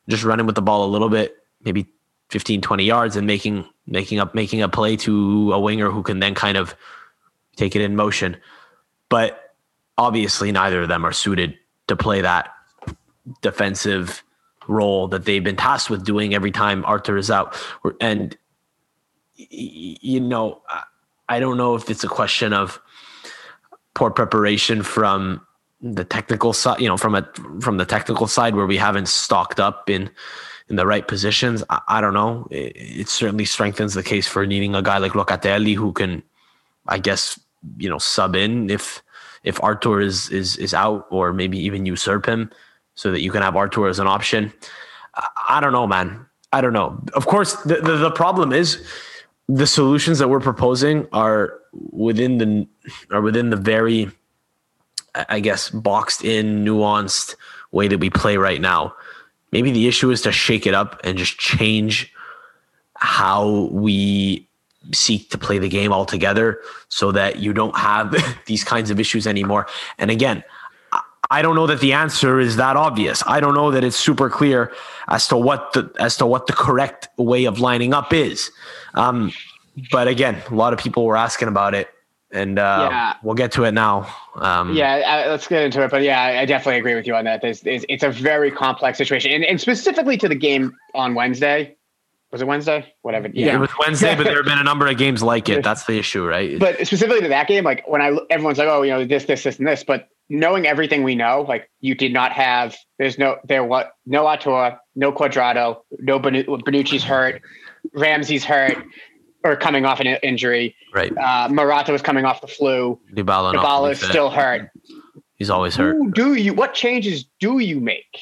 just running with the ball a little bit, maybe 15, 20 yards and making making up making a play to a winger who can then kind of take it in motion. But obviously neither of them are suited to play that defensive role that they've been tasked with doing every time Arthur is out. And you know, I don't know if it's a question of poor preparation from the technical side, you know, from a from the technical side where we haven't stocked up in in the right positions. I, I don't know. It, it, certainly strengthens the case for needing a guy like Locatelli who can, I guess, you know, sub in if if Artur is is is out or maybe even usurp him so that you can have Artur as an option. I, I don't know, man. I don't know. Of course, the, the, the problem is the solutions that we're proposing are within the are within the very I guess, boxed in, nuanced way that we play right now. Maybe the issue is to shake it up and just change how we seek to play the game altogether so that you don't have these kinds of issues anymore. And again, I don't know that the answer is that obvious. I don't know that it's super clear as to what the as to what the correct way of lining up is. Um, but again, a lot of people were asking about it and uh, yeah. we'll get to it now. Um, yeah, uh, let's get into it. But yeah, I definitely agree with you on that. There's, there's, it's a very complex situation, and, and, specifically to the game on Wednesday. Was it Wednesday? Whatever. Yeah, yeah it was Wednesday, but there have been a number of games like it. That's the issue, right? But specifically to that game, like when I everyone's like, oh, you know, this, this, this, and this, but knowing everything we know, like you did not have. There's no there what no Artur, no Cuadrado, no Bonucci's hurt, Ramsey's hurt or coming off an injury. Right. Uh, Morata was coming off the flu. Dybala, Dybala is still hurt. He's always hurt. Who do you? What changes do you make?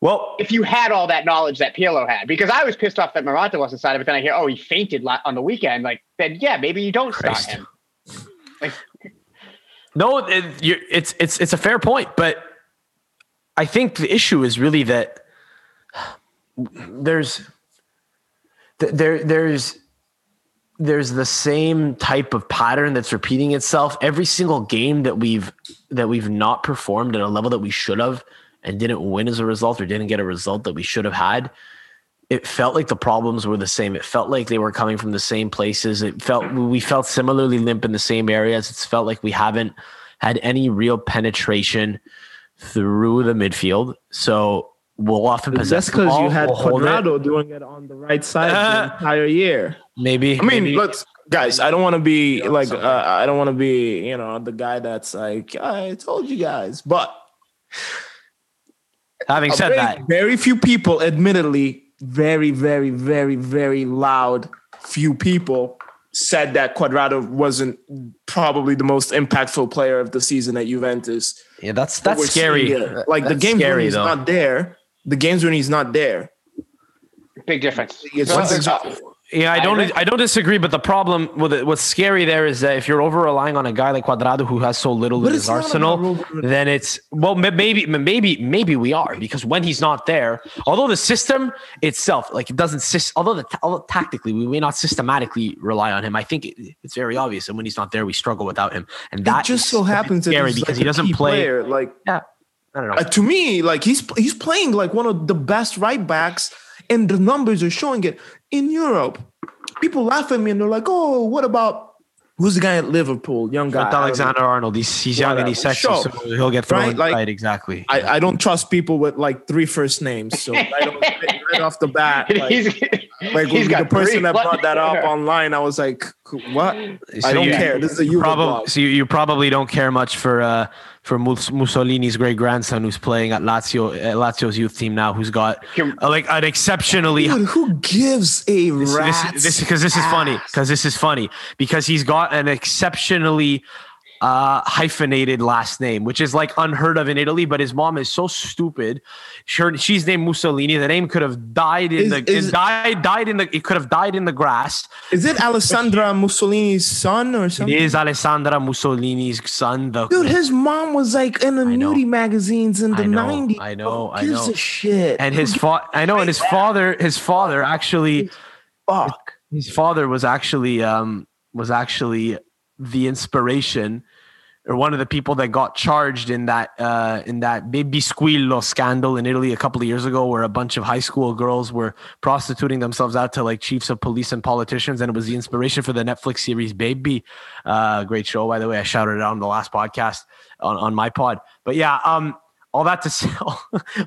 Well, if you had all that knowledge that Pirlo had, because I was pissed off that Morata wasn't started, but then I hear, oh, he fainted on the weekend. Like, then yeah, maybe you don't Christ. start him. Like, no, it, it's it's it's a fair point, but I think the issue is really that there's there there's there's the same type of pattern that's repeating itself. Every single game that we've that we've not performed at a level that we should have and didn't win as a result or didn't get a result that we should have had it felt like the problems were the same. It felt like they were coming from the same places. It felt we felt similarly limp in the same areas. It's felt like we haven't had any real penetration through the midfield. So we'll often possess That's because you had we'll it. Cuadrado doing it on the right side Uh, the entire year. maybe I mean, maybe- let's guys. I don't want to be Yeah, like uh, I don't want to be you know the guy that's like I told you guys, but having said very, that very few people, admittedly, very very very very loud few people said that Cuadrado wasn't probably the most impactful player of the season at Juventus. yeah that's that's scary. Like the That's games when scary, he's though. not there, the games when he's not there, Big difference. it's Well, what's. Yeah, I I don't. agree. I don't disagree. But the problem with it, what's scary there is that if you're over relying on a guy like Cuadrado who has so little But in his arsenal, then it's well, maybe, maybe, maybe we are because when he's not there, although the system itself, like it doesn't, although the although tactically we may not systematically rely on him, I think it, it's very obvious. And when he's not there, we struggle without him, and that it just is so happens that scary he's because like he doesn't play. player. Like Yeah, I don't know. uh, to me, like he's he's playing like one of the best right backs, and the numbers are showing it in Europe. People laugh at me and they're like, "Oh, what about who's the guy at Liverpool? Young guy, I don't. Alexander Arnold. He's he's young and he's sexy, Sure. so he'll get thrown Right, like- right. Exactly. I, I don't trust people with like three first names. So right, off, right off the bat, like, he's, like he's the got person three that brought that up online, I was like, "What? I don't you- care. This is a you probably so you, you probably don't care much for uh for Mussolini's great grandson who's playing at Lazio at Lazio's youth team now who's got uh, like an exceptionally Dude, who gives a this rat's this because this, is funny because this is funny because he's got an exceptionally uh hyphenated last name which is like unheard of in Italy but his mom is so stupid sure she's named Mussolini the name could have died in Is- the is- died died in the it could have died in the grass Is it Alessandra Mussolini's son or it something? is Alessandra Mussolini's son the Dude, his mom was like in the nudie magazines in the I know, 90s. I know, I know. a shit. and his fa- I know, and his father, his father actually, fuck. his father was actually, um, was actually the inspiration, or one of the people that got charged in that, uh, in that baby squillo scandal in Italy a couple of years ago, where a bunch of high school girls were prostituting themselves out to like chiefs of police and politicians, and it was the inspiration for the Netflix series Baby. Uh, great show, by the way. I shouted it out on the last podcast on, on my pod, but yeah, um, all that to say,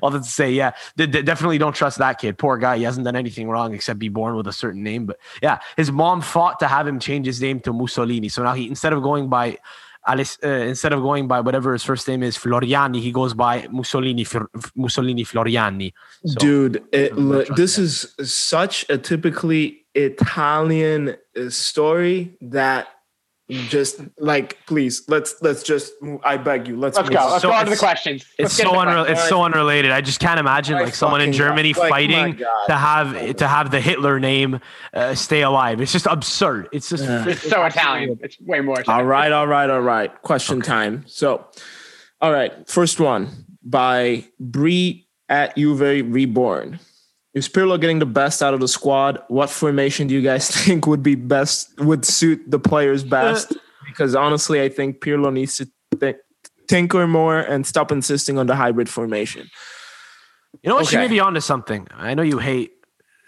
all that to say, yeah, de- de- definitely don't trust that kid. Poor guy. He hasn't done anything wrong except be born with a certain name. But yeah, his mom fought to have him change his name to Mussolini. So now he, instead of going by Alice, uh, instead of going by whatever his first name is, Floriani, he goes by Mussolini, Mussolini Floriani. So, Dude, it, look, this is such a typically Italian uh, story that just like please let's let's just move. I beg you let's Let's go. Let's So go on to the questions. it's Let's get so to the unre- questions. it's so unrelated. I just can't imagine My like someone in Germany God. Like, fighting God. to have to have the Hitler name uh, stay alive. It's just absurd. It's just Yeah. It's so Italian. It's way more. All Italian. right, all right, all right. Question time. So, all right, first one by Bree at Juve Reborn. Is Pirlo getting the best out of the squad? What formation do you guys think would be best, would suit the players uh, best? Because honestly, I think Pirlo needs to think, tinker more and stop insisting on the hybrid formation. you know what? She may be onto something. I know you hate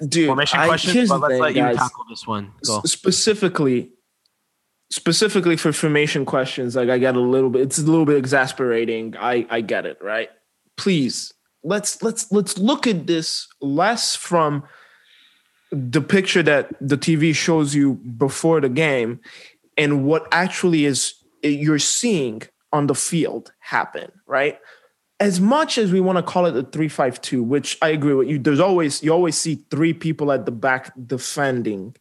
Dude, formation I, questions, but let's thing, let you guys. tackle this one. Go. Specifically specifically for formation questions like i get a little bit it's a little bit exasperating i i get it right please let's let's let's look at this less from the picture that the tv shows you before the game and what actually is eh, you're seeing on the field happen right? As much as we want to call it a 352 which i agree with you there's always you always see three people at the back defending.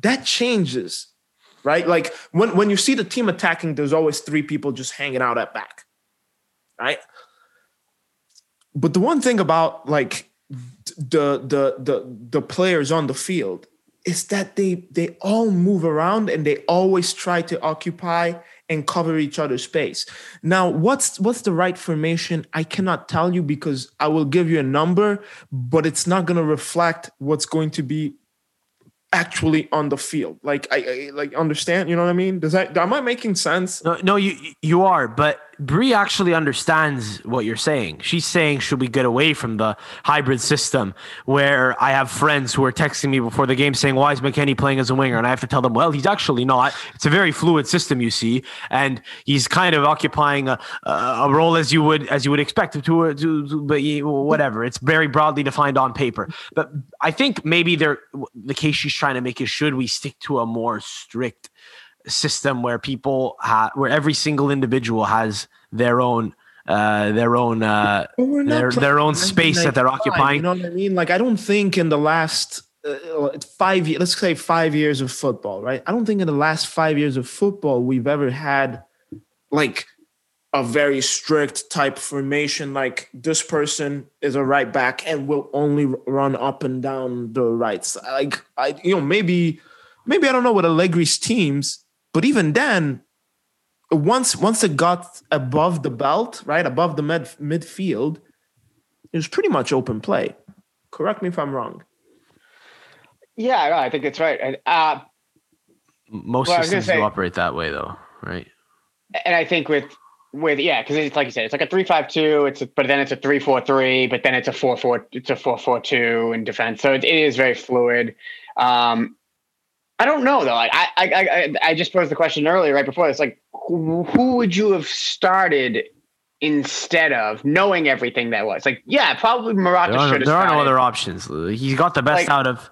That changes right? Like when, when you see the team attacking there's always three people just hanging out at back right but the one thing about like the the the the players on the field is that they they all move around and they always try to occupy and cover each other's space. Now, what's what's the right formation? I cannot tell you because I will give you a number, but it's not going to reflect what's going to be actually on the field. Like I, I, like understand, you know what I mean? Does that am I making sense? No, no, you you are, but Brie actually understands what you're saying. She's saying should we get away from the hybrid system where I have friends who are texting me before the game saying why is McKennie playing as a winger and I have to tell them well he's actually not. It's a very fluid system you see and he's kind of occupying a, a role as you would as you would expect to, uh, to, to but whatever. It's very broadly defined on paper. But I think maybe they're the case she's trying to make is should we stick to a more strict system where people have where every single individual has their own uh their own uh their, their own space that they're occupying you know what i mean? Like i don't think in the last uh, five years let's say five years of football right? I don't think in the last five years of football we've ever had like a very strict type formation like this person is a right back and will only run up and down the right side like i you know maybe maybe i don't know what allegri's teams but even then, once once it got above the belt, right above the mid midfield, it was pretty much open play. Correct me if I'm wrong. Yeah, I think it's right. And uh, Most well, systems say, do operate that way, though, right? And I think with with yeah, because it's like you said, it's like a three five two. It's a, but then it's a three four three. But then it's a four four. It's a four four two in defense. So it, it is very fluid. Um, I don't know though. Like I, I, I, I just posed the question earlier, right before this. Like, who, who would you have started instead of knowing everything that was? Like, yeah, probably Morata should have. There are no other options. He got the best like, out of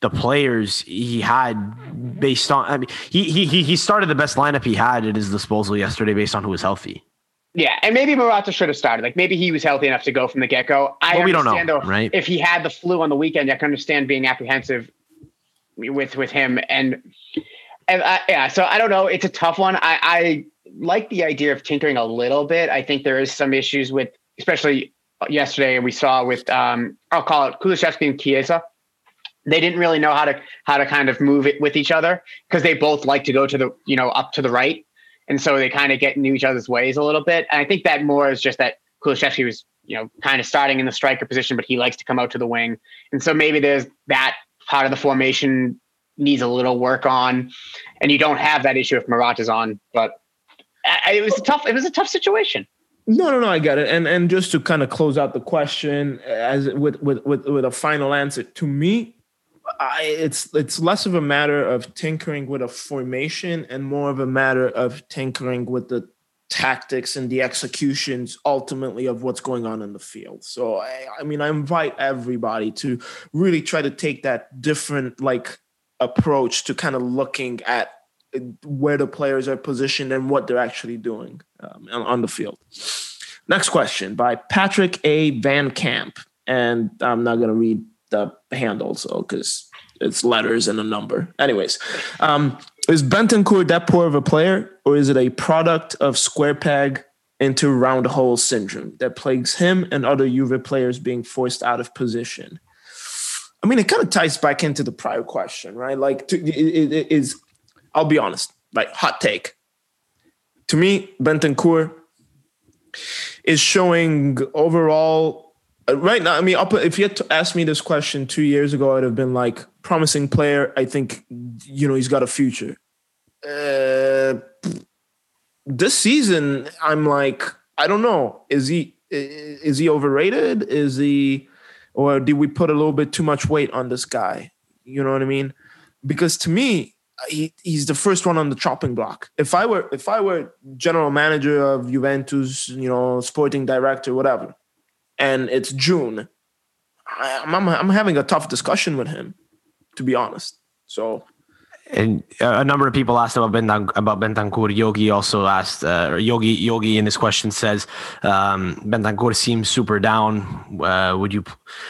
the players he had based on. I mean, he he he started the best lineup he had at his disposal yesterday based on who was healthy. Yeah, and maybe Morata should have started. Like maybe he was healthy enough to go from the get go. I well, we don't know, though, right? If he had the flu on the weekend, I can understand being apprehensive with with him and and I, yeah so i don't know it's a tough one i i like the idea of tinkering a little bit i think there is some issues with especially yesterday we saw with um i'll call it Kulusevski and Chiesa they didn't really know how to how to kind of move it with each other because they both like to go to the you know up to the right and so they kind of get in each other's ways a little bit and i think that more is just that Kulusevski was you know kind of starting in the striker position but he likes to come out to the wing and so maybe there's that part of the formation needs a little work on, and you don't have that issue if Morata's on. But it was a tough. It was a tough situation. No, no, no. I get it. And and just to kind of close out the question, as with with with, with a final answer, to me, I, it's it's less of a matter of tinkering with a formation and more of a matter of tinkering with the tactics and the executions ultimately of what's going on in the field. So I, I mean, I invite everybody to really try to take that different like approach to kind of looking at where the players are positioned and what they're actually doing um, on the field. Next question by Patrick A. Van Camp, and I'm not going to read the handle so because it's letters and a number. Anyways, um, is Bentancur that poor of a player, or is it a product of square peg into round hole syndrome that plagues him and other Juve players being forced out of position? I mean, it kind of ties back into the prior question, right? Like, to, it, it is, I'll be honest, like, hot take. To me, Bentancur is showing overall right now. I mean, if you had to ask me this question two years ago, I'd have been like, promising player. I think, you know, he's got a future. Uh, this season, I'm like, I don't know. Is he is he overrated? Is he or did we put a little bit too much weight on this guy? You know what I mean? Because to me, he, he's the first one on the chopping block. If I were if I were general manager of Juventus, you know, sporting director, whatever, and it's June, I, I'm I'm having a tough discussion with him, to be honest. So and a number of people asked about Bentancur. About Bentancur. Yogi also asked. Uh, Yogi Yogi in this question says, um, Bentancur seems super down. Uh, would you?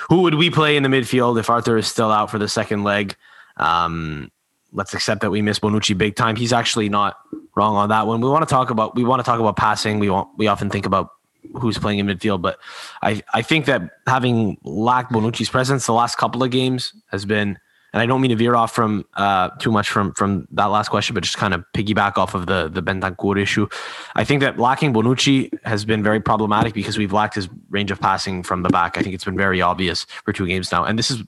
Who would we play in the midfield if Arthur is still out for the second leg? Um, let's accept that we miss Bonucci big time. He's actually not wrong on that one. We want to talk about. We want to talk about passing. We want. We often think about who's playing in midfield, but I I think that having lacked Bonucci's presence the last couple of games has been and I don't mean to veer off from uh, too much from from that last question, but just kind of piggyback off of the the Bentancur issue. I think that lacking Bonucci has been very problematic because we've lacked his range of passing from the back. I think it's been very obvious for two games now, and this is,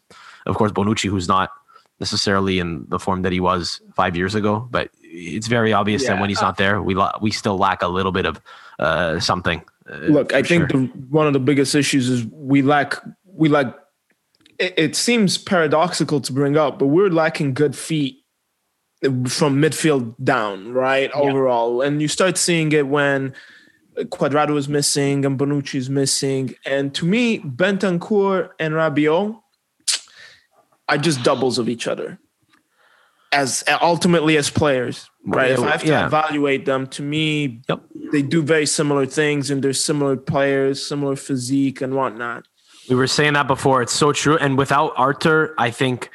of course, Bonucci, who's not necessarily in the form that he was five years ago, but it's very obvious yeah. that when he's not there, we la- we still lack a little bit of uh, something. Uh, Look, I think sure. the, one of the biggest issues is we lack we lack. It, it seems paradoxical to bring up, but we're lacking good feet from midfield down, right? Yeah. Overall, and you start seeing it when Cuadrado is missing and Bonucci is missing, and to me, Bentancur and Rabiot are just doubles of each other as ultimately as players, right? If I have to yeah. evaluate them, to me, yep. they do very similar things and they're similar players, similar physique and whatnot. We were saying that before. It's so true. And without Arthur, I think,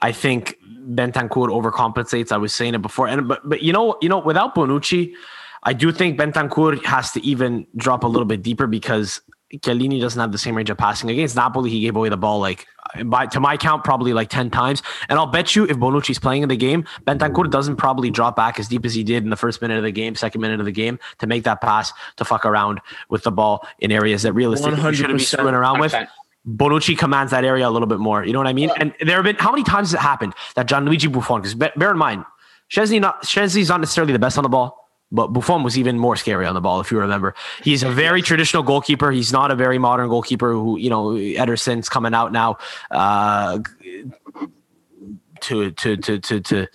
I think Bentancur overcompensates. I was saying it before, and but but you know, you know, without Bonucci, I do think Bentancur has to even drop a little bit deeper because Chiellini doesn't have the same range of passing. Against Napoli, he gave away the ball like by to my count probably like 10 times. And I'll bet you if Bonucci's playing in the game, Bentancur doesn't probably drop back as deep as he did in the first minute of the game, second minute of the game to make that pass to fuck around with the ball in areas that realistically shouldn't be screwing around with. Bonucci commands that area a little bit more. You know what I mean? And there have been how many times has it happened that Gianluigi Buffon? Because bear in mind, Szczesny not Szczesny's not necessarily the best on the ball, but Buffon was even more scary on the ball, if you remember. He's a very traditional goalkeeper. He's not a very modern goalkeeper. Who you know, Ederson's coming out now uh, to to to to to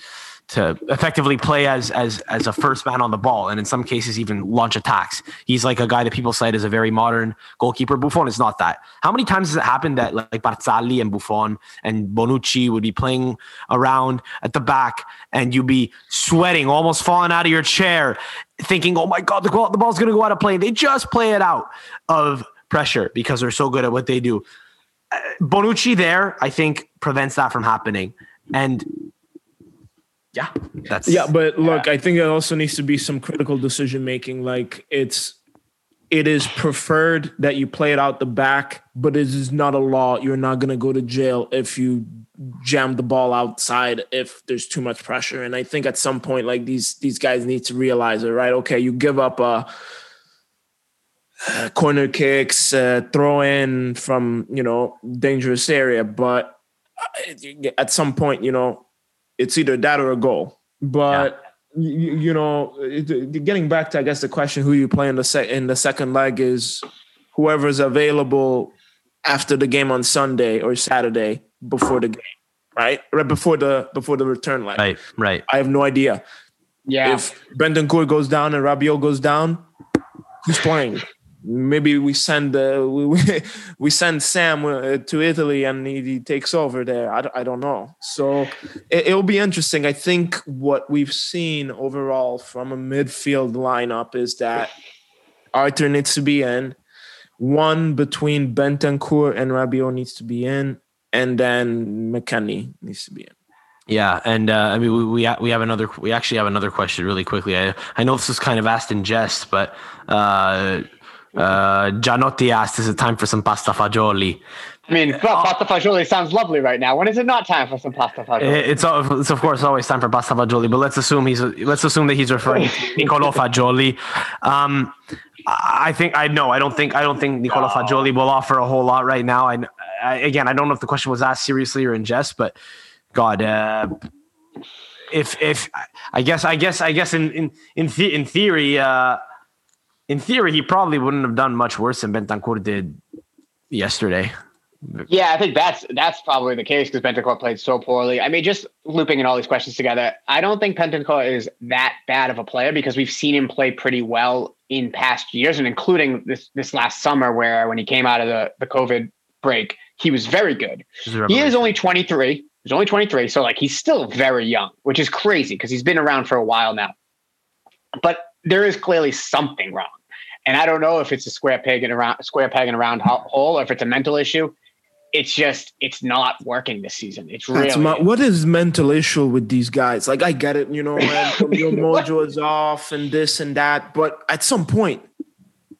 to effectively play as as as a first man on the ball, and in some cases even launch attacks. He's like a guy that people cite as a very modern goalkeeper. Buffon is not that. How many times has it happened that like Barzagli and Buffon and Bonucci would be playing around at the back, and you'd be sweating, almost falling out of your chair, thinking, "Oh my god, the ball, the ball's going to go out of play." They just play it out of pressure because they're so good at what they do. Uh, Bonucci there, I think, prevents that from happening. And yeah, that's yeah. But look, yeah. I think it also needs to be some critical decision making. Like it's it is preferred that you play it out the back, but it is not a law. You're not going to go to jail if you jam the ball outside if there's too much pressure. And I think at some point, like these these guys need to realize it, right? Okay, you give up a. Uh, corner kicks, uh, throw in from you know dangerous area, but uh, at some point, you know it's either that or a goal. But yeah. you, you, know, getting back to I guess the question who you play in the sec in the second leg is whoever's available after the game on Sunday or Saturday before the game, right? Right before the before the return leg. Right, right. I have no idea. Yeah. If Brendan Bentancur goes down and Rabiot goes down, who's playing? Maybe we send uh, we, we send Sam uh, to Italy and he, he, takes over there. I, I don't know. So it, will be interesting. I think what we've seen overall from a midfield lineup is that Arthur needs to be in. One between Bentancur and Rabiot needs to be in, and then McKennie needs to be in. Yeah, and uh, I mean, we we, we have another. We actually have another question, really quickly. I I know this is kind of asked in jest, but uh, uh, Gianotti asked, "Is it time for some pasta fagioli?" I mean, well, pasta fagioli sounds lovely right now. When is it not time for some pasta fagioli? It's, it's of course always time for pasta fagioli, but let's assume he's let's assume that he's referring to Niccolò Fagioli. Um, I think I know. I don't think I don't think Niccolò Fagioli will offer a whole lot right now. I, I, again, I don't know if the question was asked seriously or in jest, but God, uh, if if I guess I guess I guess in in in, the, in theory. Uh, in theory, he probably wouldn't have done much worse than Bentancur did yesterday. Yeah, I think that's that's probably the case because Bentancur played so poorly. I mean, just looping in all these questions together, I don't think Bentancur is that bad of a player because we've seen him play pretty well in past years, and including this this last summer where when he came out of the the COVID break, he was very good. He is only 23. He's only 23, so like he's still very young, which is crazy because he's been around for a while now. But there is clearly something wrong. And I don't know if it's a square peg in around square peg in a round hole or if it's a mental issue. It's just it's not working this season. It's really my, what is mental issue with these guys? Like I get it, you know, man, your mojo is off and this and that, but at some point,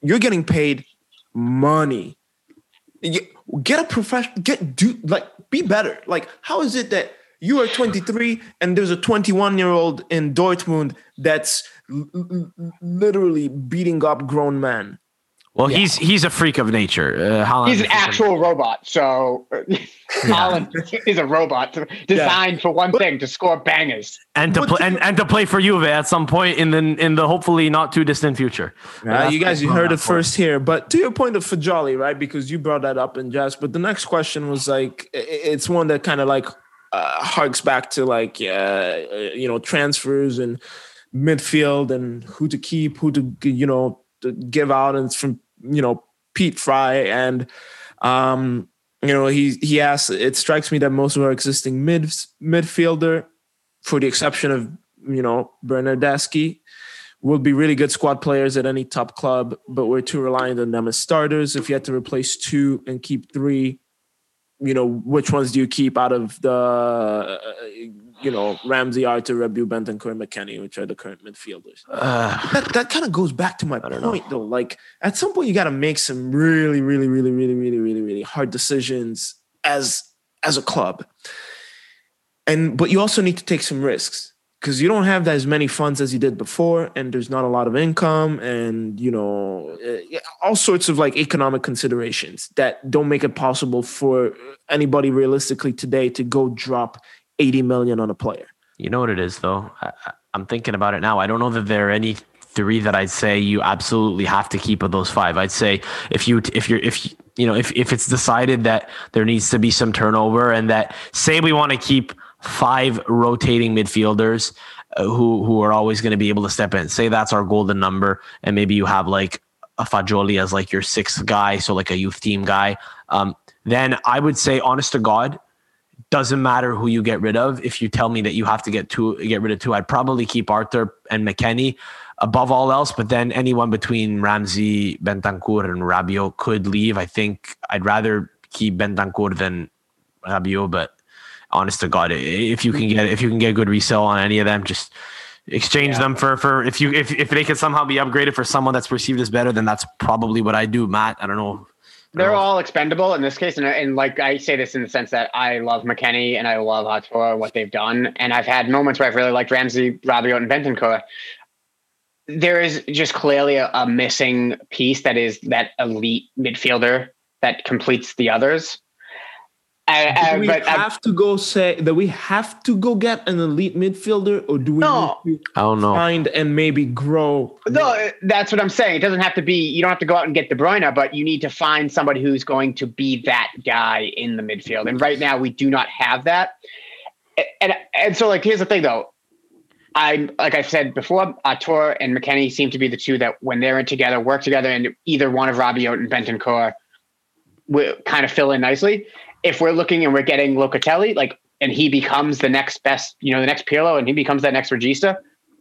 you're getting paid money. get a professional, get do like be better. Like how is it that you are 23 and there's a 21 year old in Dortmund that's literally beating up grown men. Well, yeah. he's he's a freak of nature. Uh, he's an actual robot. So Haaland is a robot designed yeah. for one thing: to score bangers and to play and, and to play for Juve at some point in the in the hopefully not too distant future. Uh, you guys, you heard it first here. But to your point of Fagioli, right? Because you brought that up in jest. But the next question was like, it's one that kind of like uh, harks back to like uh, you know transfers and midfield and who to keep, who to you know to give out, and it's from you know Pete Fry and um, you know he he asks. It strikes me that most of our existing mid midfielder, for the exception of you know Bernardeschi, will be really good squad players at any top club, but we're too reliant on them as starters. If you had to replace two and keep three, you know, which ones do you keep out of the, uh, you know, Ramsey, Arthur, Rabiot, Bentancur, McKennie, which are the current midfielders? Uh, that that kind of goes back to my point, know. though. Like at some point, you got to make some really, really, really, really, really, really, really hard decisions as as a club, and but you also need to take some risks because you don't have as many funds as you did before and there's not a lot of income and you know eh, all sorts of like economic considerations that don't make it possible for anybody realistically today to go drop 80 million on a player you know what it is though I, i'm thinking about it now i don't know that there are any three that i'd say you absolutely have to keep of those five i'd say if you if you're if you know if, if it's decided that there needs to be some turnover and that say we want to keep five rotating midfielders uh, who who are always going to be able to step in. Say that's our golden number, and maybe you have like a Fagioli as like your sixth guy, so like a youth team guy. Um, then I would say, honest to God, doesn't matter who you get rid of. If you tell me that you have to get two, get rid of two, I'd probably keep Arthur and McKennie above all else. But then anyone between Ramsey, Bentancur, and Rabiot could leave. I think I'd rather keep Bentancur than Rabiot, but honest to God, if you can get if you can get a good resale on any of them, just exchange yeah. them for for if you if if they can somehow be upgraded for someone that's perceived as better, then that's probably what I do, Matt. I don't know. They're uh-huh. all expendable in this case, and, and like I say this in the sense that I love McKennie and I love Artur, what they've done, and I've had moments where I've really liked Ramsey, Rabiot, and Bentancur. There is just clearly a, a missing piece that is that elite midfielder that completes the others. Uh, do uh, we but, uh, have to go say that we have to go get an elite midfielder, or do we no, need to I don't know. find and maybe grow? No, uh, that's what I'm saying. It doesn't have to be. You don't have to go out and get De Bruyne, but you need to find somebody who's going to be that guy in the midfield. And right now, we do not have that. And and so, like, here's the thing, though. I like I said before, Artur and McKennie seem to be the two that when they're in together, work together, and either one of Robbie Rabiot and Bentancur will kind of fill in nicely if we're looking and we're getting Locatelli, like, and he becomes the next best, you know, the next Pirlo, and he becomes that next Regista,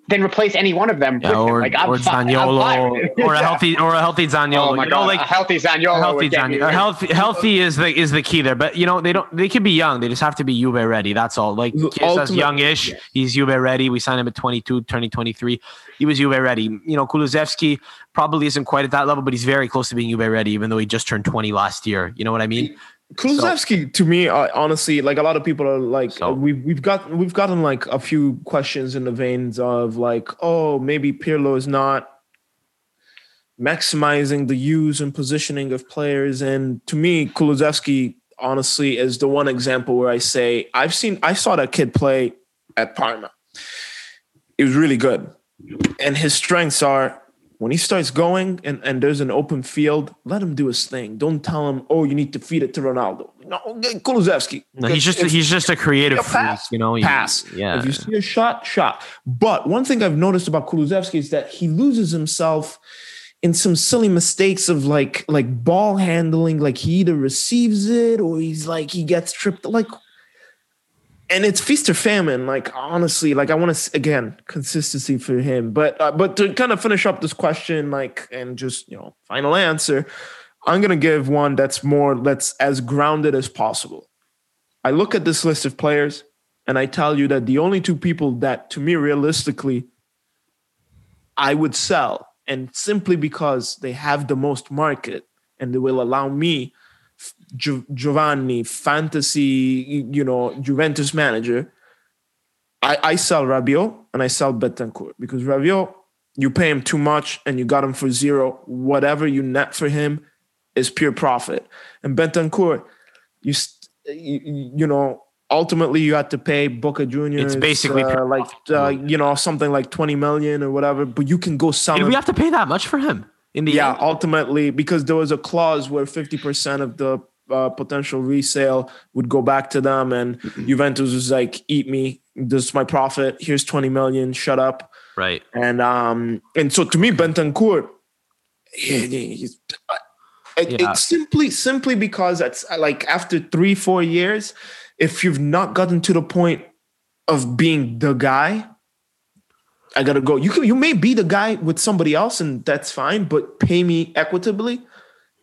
then replace any one of them. Yeah, or, like, I'm or Zaniolo, or a healthy, or a healthy Zaniolo. Oh my you know, like a healthy Zaniolo. Healthy Zaniolo. Healthy, healthy is the is the key there. But you know, they don't. They could be young. They just have to be Juve ready. That's all. Like Chiesa's youngish. Yes. He's Juve ready. We signed him at 22, turning 23. He was Juve ready. You know, Kulusevski probably isn't quite at that level, but he's very close to being Juve ready, even though he just turned 20 last year. You know what I mean? Kulusevski so, to me, uh, honestly, like a lot of people are like, so, we've we've got we've gotten like a few questions in the veins of like, oh, maybe Pirlo is not maximizing the use and positioning of players, and to me, Kulusevski honestly is the one example where I say I've seen I saw that kid play at Parma. It was really good, and his strengths are when he starts going and, and there's an open field, let him do his thing. Don't tell him, oh, you need to feed it to Ronaldo. No, Kulusevski. No, he's just he's just a creative a pass, freak, you know. Pass. yeah. If you see a shot, shot. But one thing I've noticed about Kulusevski is that he loses himself in some silly mistakes of like like ball handling. Like he either receives it or he's like he gets tripped. Like and it's feast or famine. Like honestly, like I want to again consistency for him. But uh, but to kind of finish up this question, like and just you know final answer, I'm gonna give one that's more that's as grounded as possible. I look at this list of players and I tell you that the only two people that to me realistically I would sell, and simply because they have the most market and they will allow me Giovanni fantasy, you know, Juventus manager, I, I sell Rabiot and I sell Bentancur because Rabiot you pay him too much and you got him for zero. Whatever you net for him is pure profit. And Bentancur, you you, you know ultimately you had to pay Boca Juniors. It's basically uh, like uh, you know something like twenty million or whatever. But you can go sell. Did him. we have to pay that much for him in the yeah, end? ultimately because there was a clause where fifty percent of the uh, potential resale would go back to them, and Juventus was like, "Eat me, this is my profit. Here's twenty million. Shut up." Right. And um and so to me, Bentancur, he- he- he's- it- Yeah. it's simply simply because it's like after three four years, if you've not gotten to the point of being the guy, I gotta go. You can you may be the guy with somebody else, and that's fine, but pay me equitably,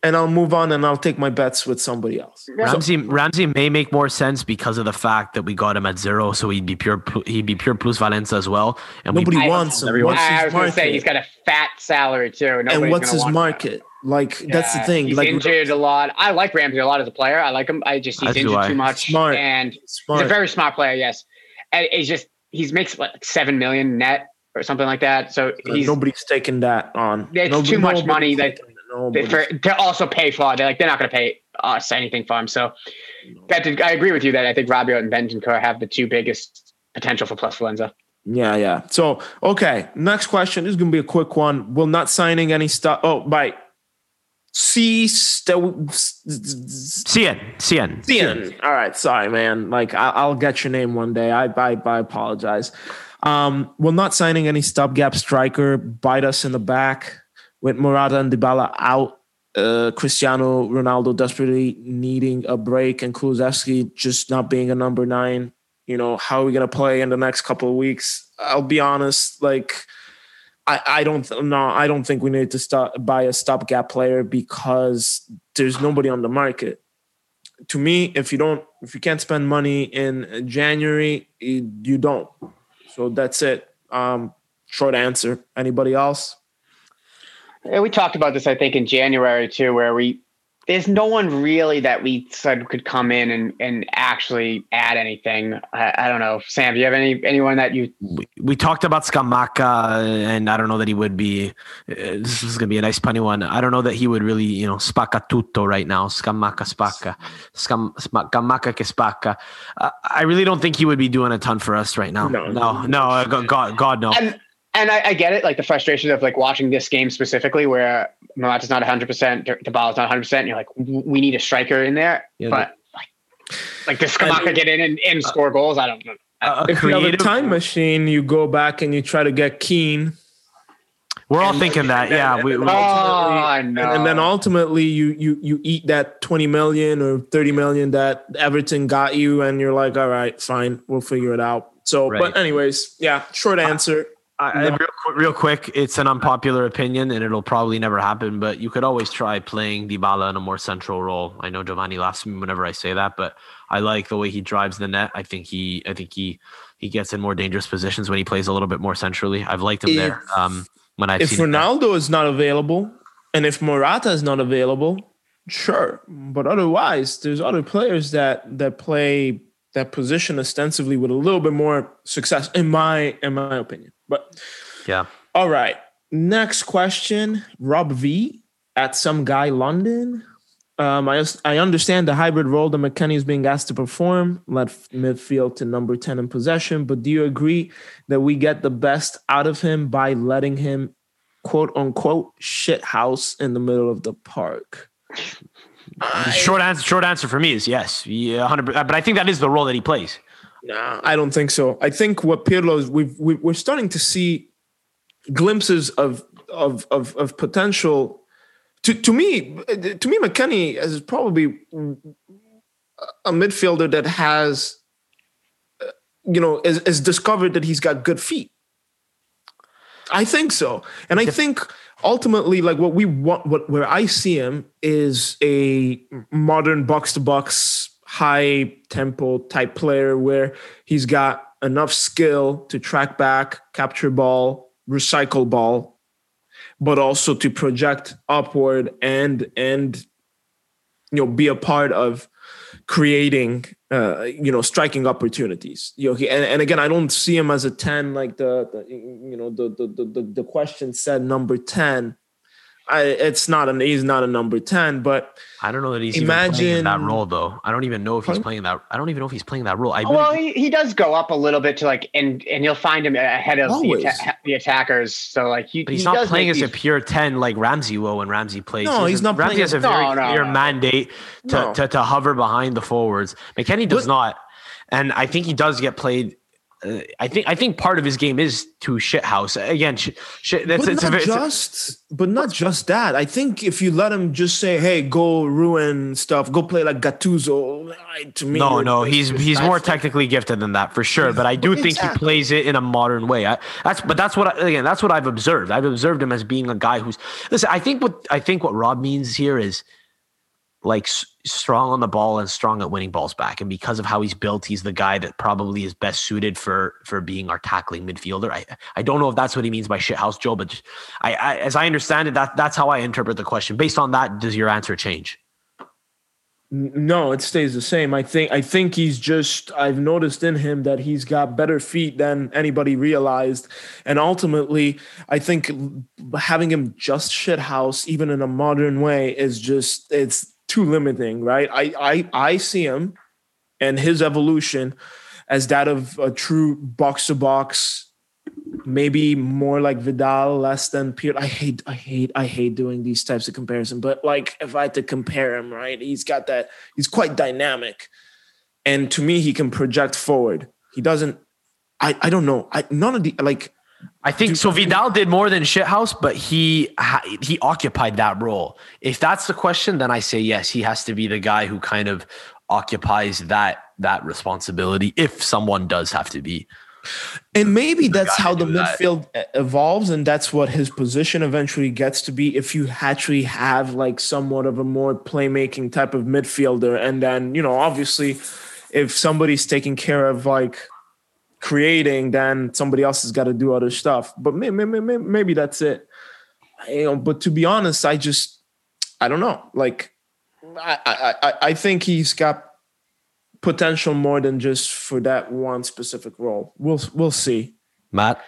and I'll move on and I'll take my bets with somebody else. Ramsey Ramsey may make more sense because of the fact that we got him at zero, so he'd be pure he'd be pure plusvalenza as well. And we- Nobody I- wants him. everyone- What's I his was going to say he's got a fat salary too. Nobody's and what's his want market? Like that. that's the thing. He's like injured a lot. I like Ramsey a lot as a player. I like him. I just he's injured I. too much. Smart. And he's a very smart player. Yes, and he's just he's makes like seven million net or something like that. So he's nobody's taking that on. It's Nobody- too much money that- taking it. For, to also pay for. They're like they're not going to pay us anything for him. So that did, I agree with you that I think Rabiot and Bentancur have the two biggest potential for plusvalenza. Yeah, yeah. So, okay. Next question. This is going to be a quick one. Will not signing any stuff. Oh, by C. Cien, Cien. Cian. All right. Sorry, man. Like, I, I'll get your name one day. I, I, I apologize. Um, will not signing any stopgap striker bite us in the back with Morata and Dybala out. Uh, Cristiano Ronaldo desperately needing a break and Kulusevski just not being a number nine. You know, how are we going to play in the next couple of weeks? I'll be honest, like, I, I don't no, I don't think we need to stop buy a stopgap player because there's nobody on the market. To me, if you don't, if you can't spend money in January, you, you don't. So that's it. Um, short answer. Anybody else? Yeah, we talked about this, I think, in January too, where we there's no one really that we said could come in and, and actually add anything. I, I don't know, Sam. Do you have any anyone that you? we, we talked about Scamacca, and I don't know that he would be. Uh, this is going to be a nice punny one. I don't know that he would really, you know, spacca tutto right now. Scamacca spacca, Scam, Scamacca che spacca. Uh, I really don't think he would be doing a ton for us right now. No. no, no. uh, God, God, God, no. And and I, I get it, like the frustration of like watching this game specifically, where Morata's not 100, percent Dybala's not 100, percent you're like, we need a striker in there, Yeah, but like, like does Scamacca get in and, and score goals? I don't know. A, a If you have a time machine, you go back and you try to get Kean. We're all thinking that. then- Yeah, and we, then we- Oh, ultimately- I and, know. and then ultimately you you you eat that 20 million or 30 million that Everton got you and you're like all right fine we'll figure it out so Right. but anyways yeah short answer I, I- real, real quick, it's an unpopular opinion, and it'll probably never happen. But you could always try playing Dybala in a more central role. I know Giovanni laughs at me whenever I say that, but I like the way he drives the net. I think he, I think he, he gets in more dangerous positions when he plays a little bit more centrally. I've liked him there. If- Um, when I've if. Ronaldo is not available and if Morata is not available sure but otherwise there's other players that that play that position ostensibly with a little bit more success in my in my opinion but yeah, All right. Next question. Rob V at some guy London. Um, I I understand the hybrid role that McKennie is being asked to perform, left midfield to number 10 in possession, but do you agree that we get the best out of him by letting him quote unquote shit house in the middle of the park? short answer. Short answer for me is yes, yeah, hundred. But I think that is the role that he plays. No, I don't think so. I think what Pirlo is we've we, we're starting to see glimpses of of of, of potential. To to me, to me, McKennie is probably a midfielder that has, uh, you know, is, is discovered that he's got good feet. I think so, and I think ultimately, like what we want, what where I see him is a modern box to box, high tempo type player where he's got enough skill to track back, capture ball, recycle ball, but also to project upward and and you know be a part of creating, uh, you know, striking opportunities. You know, he, and, and again, I don't see him as a ten like the, the you know the, the the the question said number ten. I, it's not an he's not a number 10 but I don't know that he's imagine even playing that role though. I don't even know if he's playing that. I don't even know if he's playing that role. I well, he, he does go up a little bit to like and and you'll find him ahead of the, atta- the, attackers. So like he, but he's he not playing as a pure ten like Ramsey will when Ramsey plays. No, he's, he's not. Ramsey has a very no, clear no, mandate to, to, to hover behind the forwards. McKennie does but, not, and I think he does get played uh, I think I think part of his game is to shithouse again. Sh- shit, that's but it's not a, just, but not just that. I think if you let him just say, "Hey, go ruin stuff, go play like Gattuso," to me, no, no, he's he's more technically gifted than that for sure. But I do think he plays it in a modern way. I, that's but that's what I, again that's what I've observed. I've observed him as being a guy who's listen. I think what I think what Rob means here is like strong on the ball and strong at winning balls back. And because of how he's built, he's the guy that probably is best suited for for being our tackling midfielder. I I don't know if that's what he means by shithouse Joe, but just, I, I as I understand it, that that's how I interpret the question. Based on that, does your answer change? No, it stays the same. I think I think he's just I've noticed in him that he's got better feet than anybody realized. And ultimately, I think having him just shit house even in a modern way is just it's too limiting, right? I I I see him and his evolution as that of a true box to box, maybe more like Vidal, less than Pierre. I hate, I hate, I hate doing these types of comparison. But like, if I had to compare him, right, he's got that. He's quite dynamic, and to me, he can project forward. He doesn't. I I don't know. I none of the like. I think so. Vidal did more than shithouse, but he he occupied that role. If that's the question, then I say yes. He has to be the guy who kind of occupies that that responsibility. If someone does have to be, and maybe that's how the midfield that. evolves, and that's what his position eventually gets to be. If you actually have like somewhat of a more playmaking type of midfielder, and then you know, obviously, if somebody's taking care of like creating, then somebody else has got to do other stuff. But maybe, maybe, maybe that's it. You know, but to be honest, I just I don't know. Like I, I I think he's got potential more than just for that one specific role. We'll we'll see. Matt.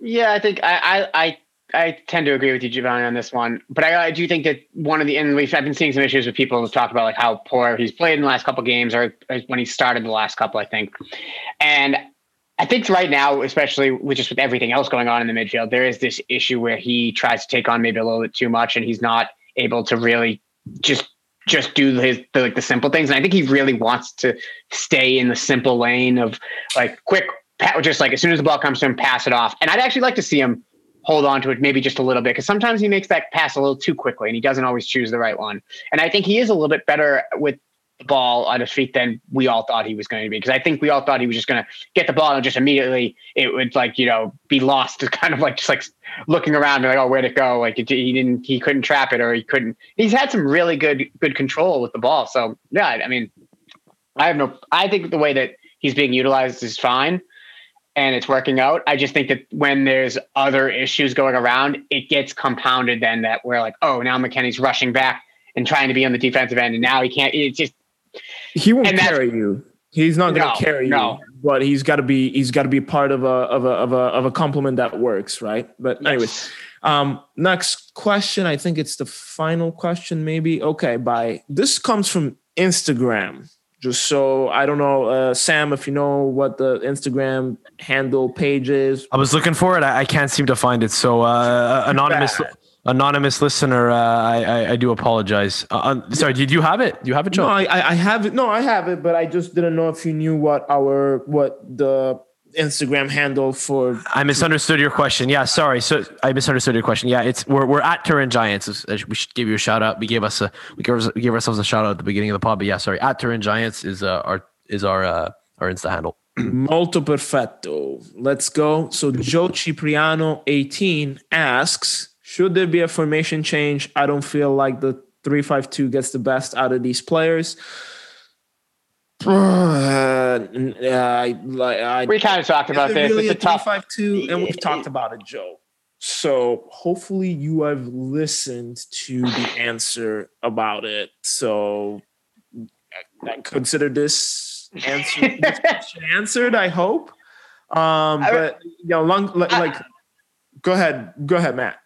Yeah, I think I I I, I tend to agree with you, Giovanni, on this one. But I, I do think that one of the and we've I've been seeing some issues with people who talk about like how poor he's played in the last couple games or when he started the last couple, I think. And I think right now, especially with just with everything else going on in the midfield, there is this issue where he tries to take on maybe a little bit too much, and he's not able to really just just do his the, like the simple things. And I think he really wants to stay in the simple lane of like quick, just like as soon as the ball comes to him, pass it off. And I'd actually like to see him hold on to it maybe just a little bit because sometimes he makes that pass a little too quickly and he doesn't always choose the right one. And I think he is a little bit better with the ball on his feet than we all thought he was going to be. Because I think we all thought he was just going to get the ball and just immediately it would like you know be lost, to kind of like just like looking around and like oh where'd it go? Like it, he didn't he couldn't trap it or he couldn't. He's had some really good good control with the ball. So yeah, I mean, I have no. I think the way that he's being utilized is fine. And it's working out. I just think that when there's other issues going around, it gets compounded. Then that we're like, oh, now McKennie's rushing back and trying to be on the defensive end, and now he can't. It's just he won't carry you. He's not going to no, carry no. you, but he's got to be he's got to be part of a of a of a of a complement that works, right? But yes. anyways, um, next question. I think it's the final question, maybe. Okay, by this comes from Instagram. Just so I don't know, uh, Sam, if you know what the Instagram handle page is. I was looking for it. I, I can't seem to find it. So uh, anonymous anonymous listener, uh, I, I, I do apologize. Uh, sorry, did you have it? Do you have it, Joe? No, I I have it. No, I have it, but I just didn't know if you knew what our what the Instagram handle for. I misunderstood your question. Yeah, sorry. So I misunderstood your question. Yeah, it's we're we're at Turin Giants. We should give you a shout out. We gave us a we gave, we gave ourselves a shout out at the beginning of the pod. But yeah, sorry. At Turin Giants is uh, our is our uh, our Insta handle. Molto perfetto. Let's go. So Joe Cipriano 18 asks should there be a formation change? I don't feel like the 352 gets the best out of these players. Uh, I, I, we kind of talked about this. Really it's a, a 352, and we've talked about it, Joe. So hopefully you have listened to the answer about it. So consider this answer this answered. I hope. Um, but you know, long, like, I- like, go ahead, go ahead, Matt.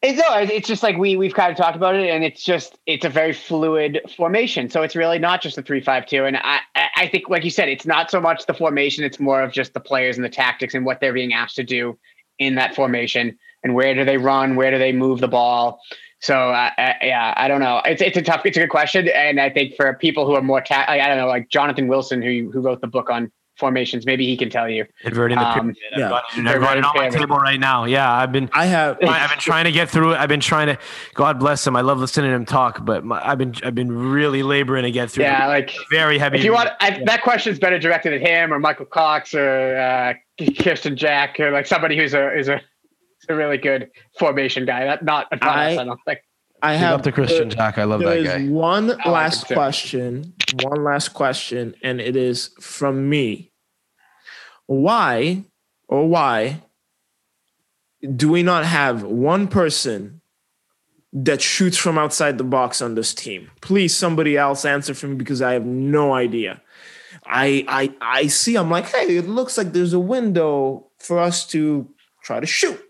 It's, no, it's just like we we've kind of talked about it, and it's just it's a very fluid formation. So it's really not just a three five two. And I I I think, like you said, it's not so much the formation; it's more of just the players and the tactics and what they're being asked to do in that formation, and where do they run, where do they move the ball. So uh, uh, yeah, I don't know. It's it's a tough, it's a good question, and I think for people who are more ta- I don't know, like Jonathan Wilson, who who wrote the book on formations, maybe he can tell you. Inverting the Um, pyramid. I've yeah. got it, I've got it on my table right now. Yeah, I've been I have. I- I've been trying to get through it. I've been trying to. God bless him. I love listening to him talk, but my, I've been I've been really laboring to get through. Yeah, it. like very heavy. if you want I, that question's better directed at him or Michael Cox or uh, Kristian Jack or like somebody who's a is a, a really good formation guy. That not, not I- us, I don't think. I Big have up to Kristian Jack. I love There that is guy. one like last him too. question. One last question, and it is from me. Why or why do we not have one person that shoots from outside the box on this team? Please, somebody else answer for me because I have no idea. I I I see. I'm like, hey, it looks like there's a window for us to try to shoot.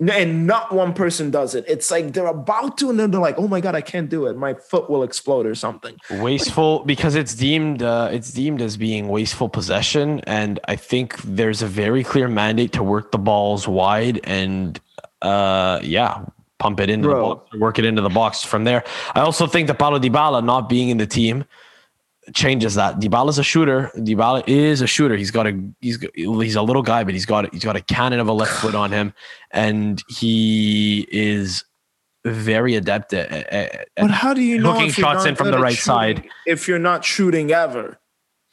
And not one person does it. It's like they're about to, and then they're like, "Oh my god, I can't do it. My foot will explode or something." wasteful because it's deemed uh, it's deemed as being wasteful possession and i think there's a very clear mandate to work the balls wide and uh yeah pump it into Bro. the box work it into the box from there i also think that Paulo Dybala not being in the team changes that Dybala's a shooter Dybala is a shooter he's got a he's he's a little guy but he's got he's got a cannon of a left foot on him and he is very adept at, at, But how do you know hooking if you're shots not in from the right side. if you're not shooting ever?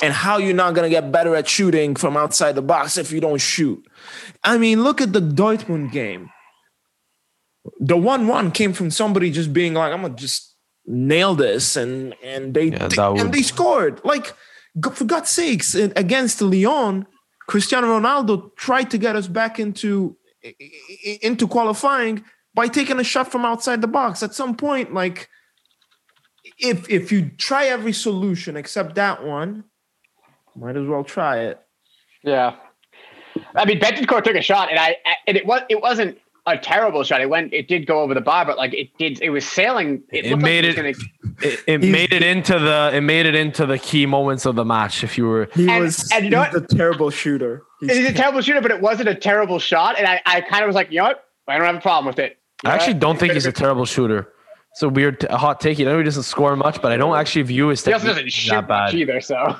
And how you're not gonna get better at shooting from outside the box if you don't shoot? I mean, look at the Dortmund game. The one-one came from somebody just being like, "I'm gonna just nail this," and and they Yeah, did- would- and they scored. Like, for God's sakes, uh, against Lyon, Cristiano Ronaldo tried to get us back into i- i- into qualifying by taking a shot from outside the box. At some point, like if if you try every solution except that one, might as well try it. Yeah. I mean, Bentancur took a shot, and I and it was it wasn't a terrible shot. It went, it did go over the bar, but like it did, it was sailing. It, It made like it- was gonna- it, it made it into the it made it into the key moments of the match. If you were He And- was and you know he's a terrible shooter. He's- He's a terrible shooter, but it wasn't a terrible shot, and I, I kind of was like, you know what, I don't have a problem with it. You I actually what? don't think he's a terrible shooter. It's a weird t- a hot take. You know he doesn't score much, but I don't actually view his He also doesn't shoot that bad. much either, so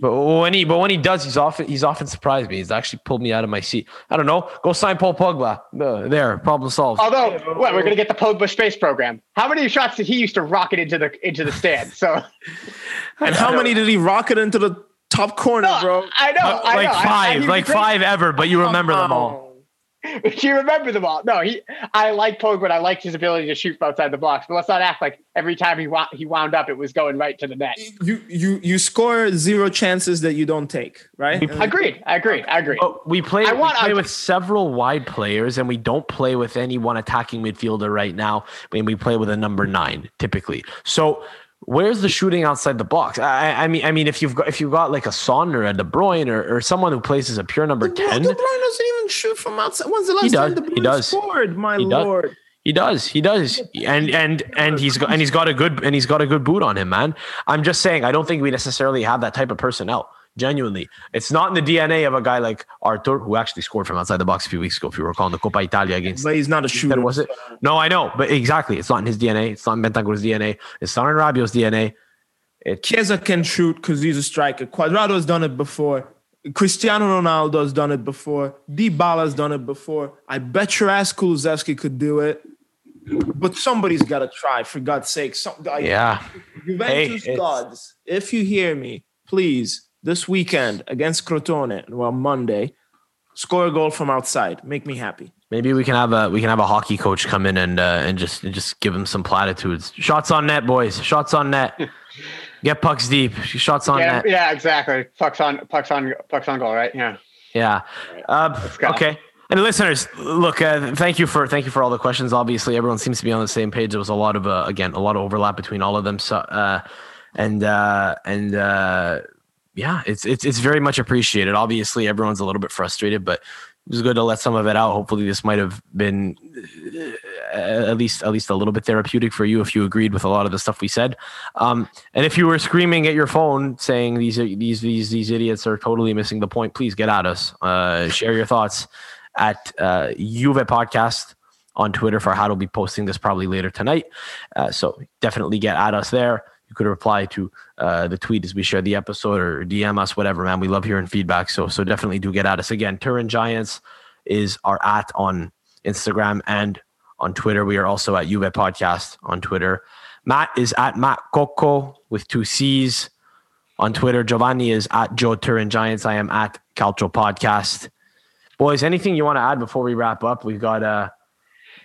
But when he but when he does, he's often he's often surprised me. He's actually pulled me out of my seat. I don't know. Go sign Paul Pogba. Uh, There, problem solved. Although, what we're gonna get the Pogba space program. How many shots did he used to rocket into the into the stand? So and how many did he rocket into the top corner, bro? I know, Uh, I like know. I- I- five, like five ever, but you remember them all. you remember them all. No, he. I like Pogba. and I liked his ability to shoot from outside the box. But let's not act like every time he wound, he wound up, it was going right to the net. You you you score zero chances that you don't take, right? We- And- Agreed. I agree. I agree. But we play, I we play I- with several wide players, and we don't play with any one attacking midfielder right now. I mean, we play with a number nine typically. So where's the shooting outside the box? I, I mean, I mean, if you've got if you've got like a Son or a De Bruyne or, or someone who plays as a pure number ten, De Bruyne doesn't even shoot from outside. When's the last does. time De He Bruyne does. scored? My He does. lord. He does. He does. And and and he's got and he's got a good and he's got a good boot on him, man. I'm just saying I don't think we necessarily have that type of personnel. Genuinely. It's not in the DNA of a guy like Artur, who actually scored from outside the box a few weeks ago, if you recall, in the Coppa Italia against But he's not a shooter. Was it? No, I know, but exactly. It's not in his DNA. It's not in Bentancur's DNA. It's not in Rabiot's DNA. It, Chiesa can shoot because he's a striker. Cuadrado has done it before. Cristiano Ronaldo has done it before. Dybala has done it before. I bet your ass Kulusevski could do it. But somebody's got to try, for God's sake. Some, like, yeah. Juventus Hey, gods, if you hear me, please, this weekend against Crotone, well, Monday, score a goal from outside. Make me happy. Maybe we can have a we can have a hockey coach come in and uh, and just and just give him some platitudes. Shots on net, boys. Shots on net. Get pucks deep. Shots on yeah, net. yeah, exactly. Pucks on, pucks on, pucks on goal, right? Yeah. Yeah. Uh, okay. And listeners, look, uh, thank you for thank you for all the questions. Obviously, everyone seems to be on the same page. There was a lot of uh, again a lot of overlap between all of them. So, uh, and uh, and uh, yeah, it's it's it's very much appreciated. Obviously, everyone's a little bit frustrated, but it was good to let some of it out. Hopefully, this might have been uh, at least at least a little bit therapeutic for you if you agreed with a lot of the stuff we said. Um, and if you were screaming at your phone saying these these these these idiots are totally missing the point, please get at us. Uh, share your thoughts at uh, Juve Podcast on Twitter. For how to be posting this probably later tonight, uh, so definitely get at us there you could reply to uh, the tweet as we share the episode or DM us, whatever, man. We love hearing feedback. So so definitely do get at us. Again, Turin Giants is our at on Instagram and on Twitter. We are also at Juve Podcast on Twitter. Matt is at Matt Coco with two C's on Twitter. Giovanni is at Joe Turin Giants. I am at Calcio Podcast. Boys, anything you want to add before we wrap up? We've got uh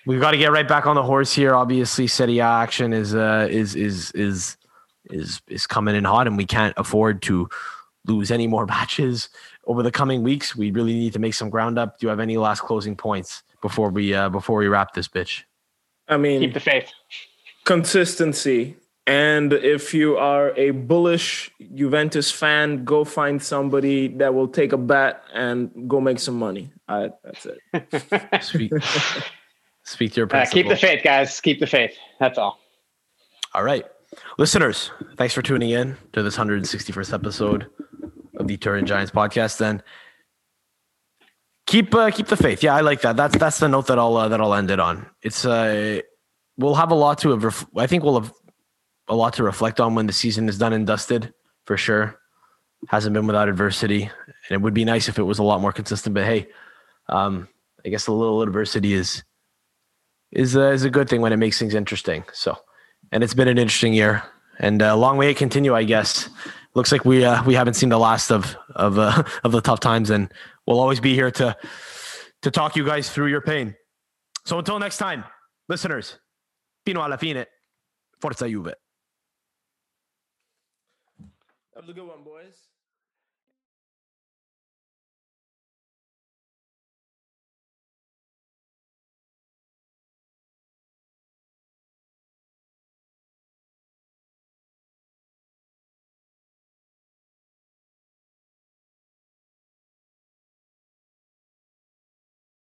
we've got to get right back on the horse here. Obviously, Serie A action is uh is is is is is coming in hot, and we can't afford to lose any more matches over the coming weeks. We really need to make some ground up. Do you have any last closing points before we uh, before we wrap this bitch? I mean, keep the faith, consistency, and if you are a bullish Juventus fan, go find somebody that will take a bet and go make some money. Uh, that's it. speak, speak to your uh, keep the faith, guys. Keep the faith. That's all. All right. Listeners, thanks for tuning in to this 161st episode of the Turin Giants podcast. Then keep uh, keep the faith. Yeah, I like that. That's that's the note that I'll uh, that I'll end it on. It's uh, we'll have a lot to have. Ref- I think we'll have a lot to reflect on when the season is done and dusted for sure. Hasn't been without adversity, and it would be nice if it was a lot more consistent. But hey, um, I guess a little adversity is is uh, is a good thing when it makes things interesting. So and it's been an interesting year and a long way to continue, I guess. Looks like we uh, we haven't seen the last of of uh, of the tough times, and we'll always be here to to talk you guys through your pain. So until next time, listeners, fino alla fine, forza Juve. That was a good one.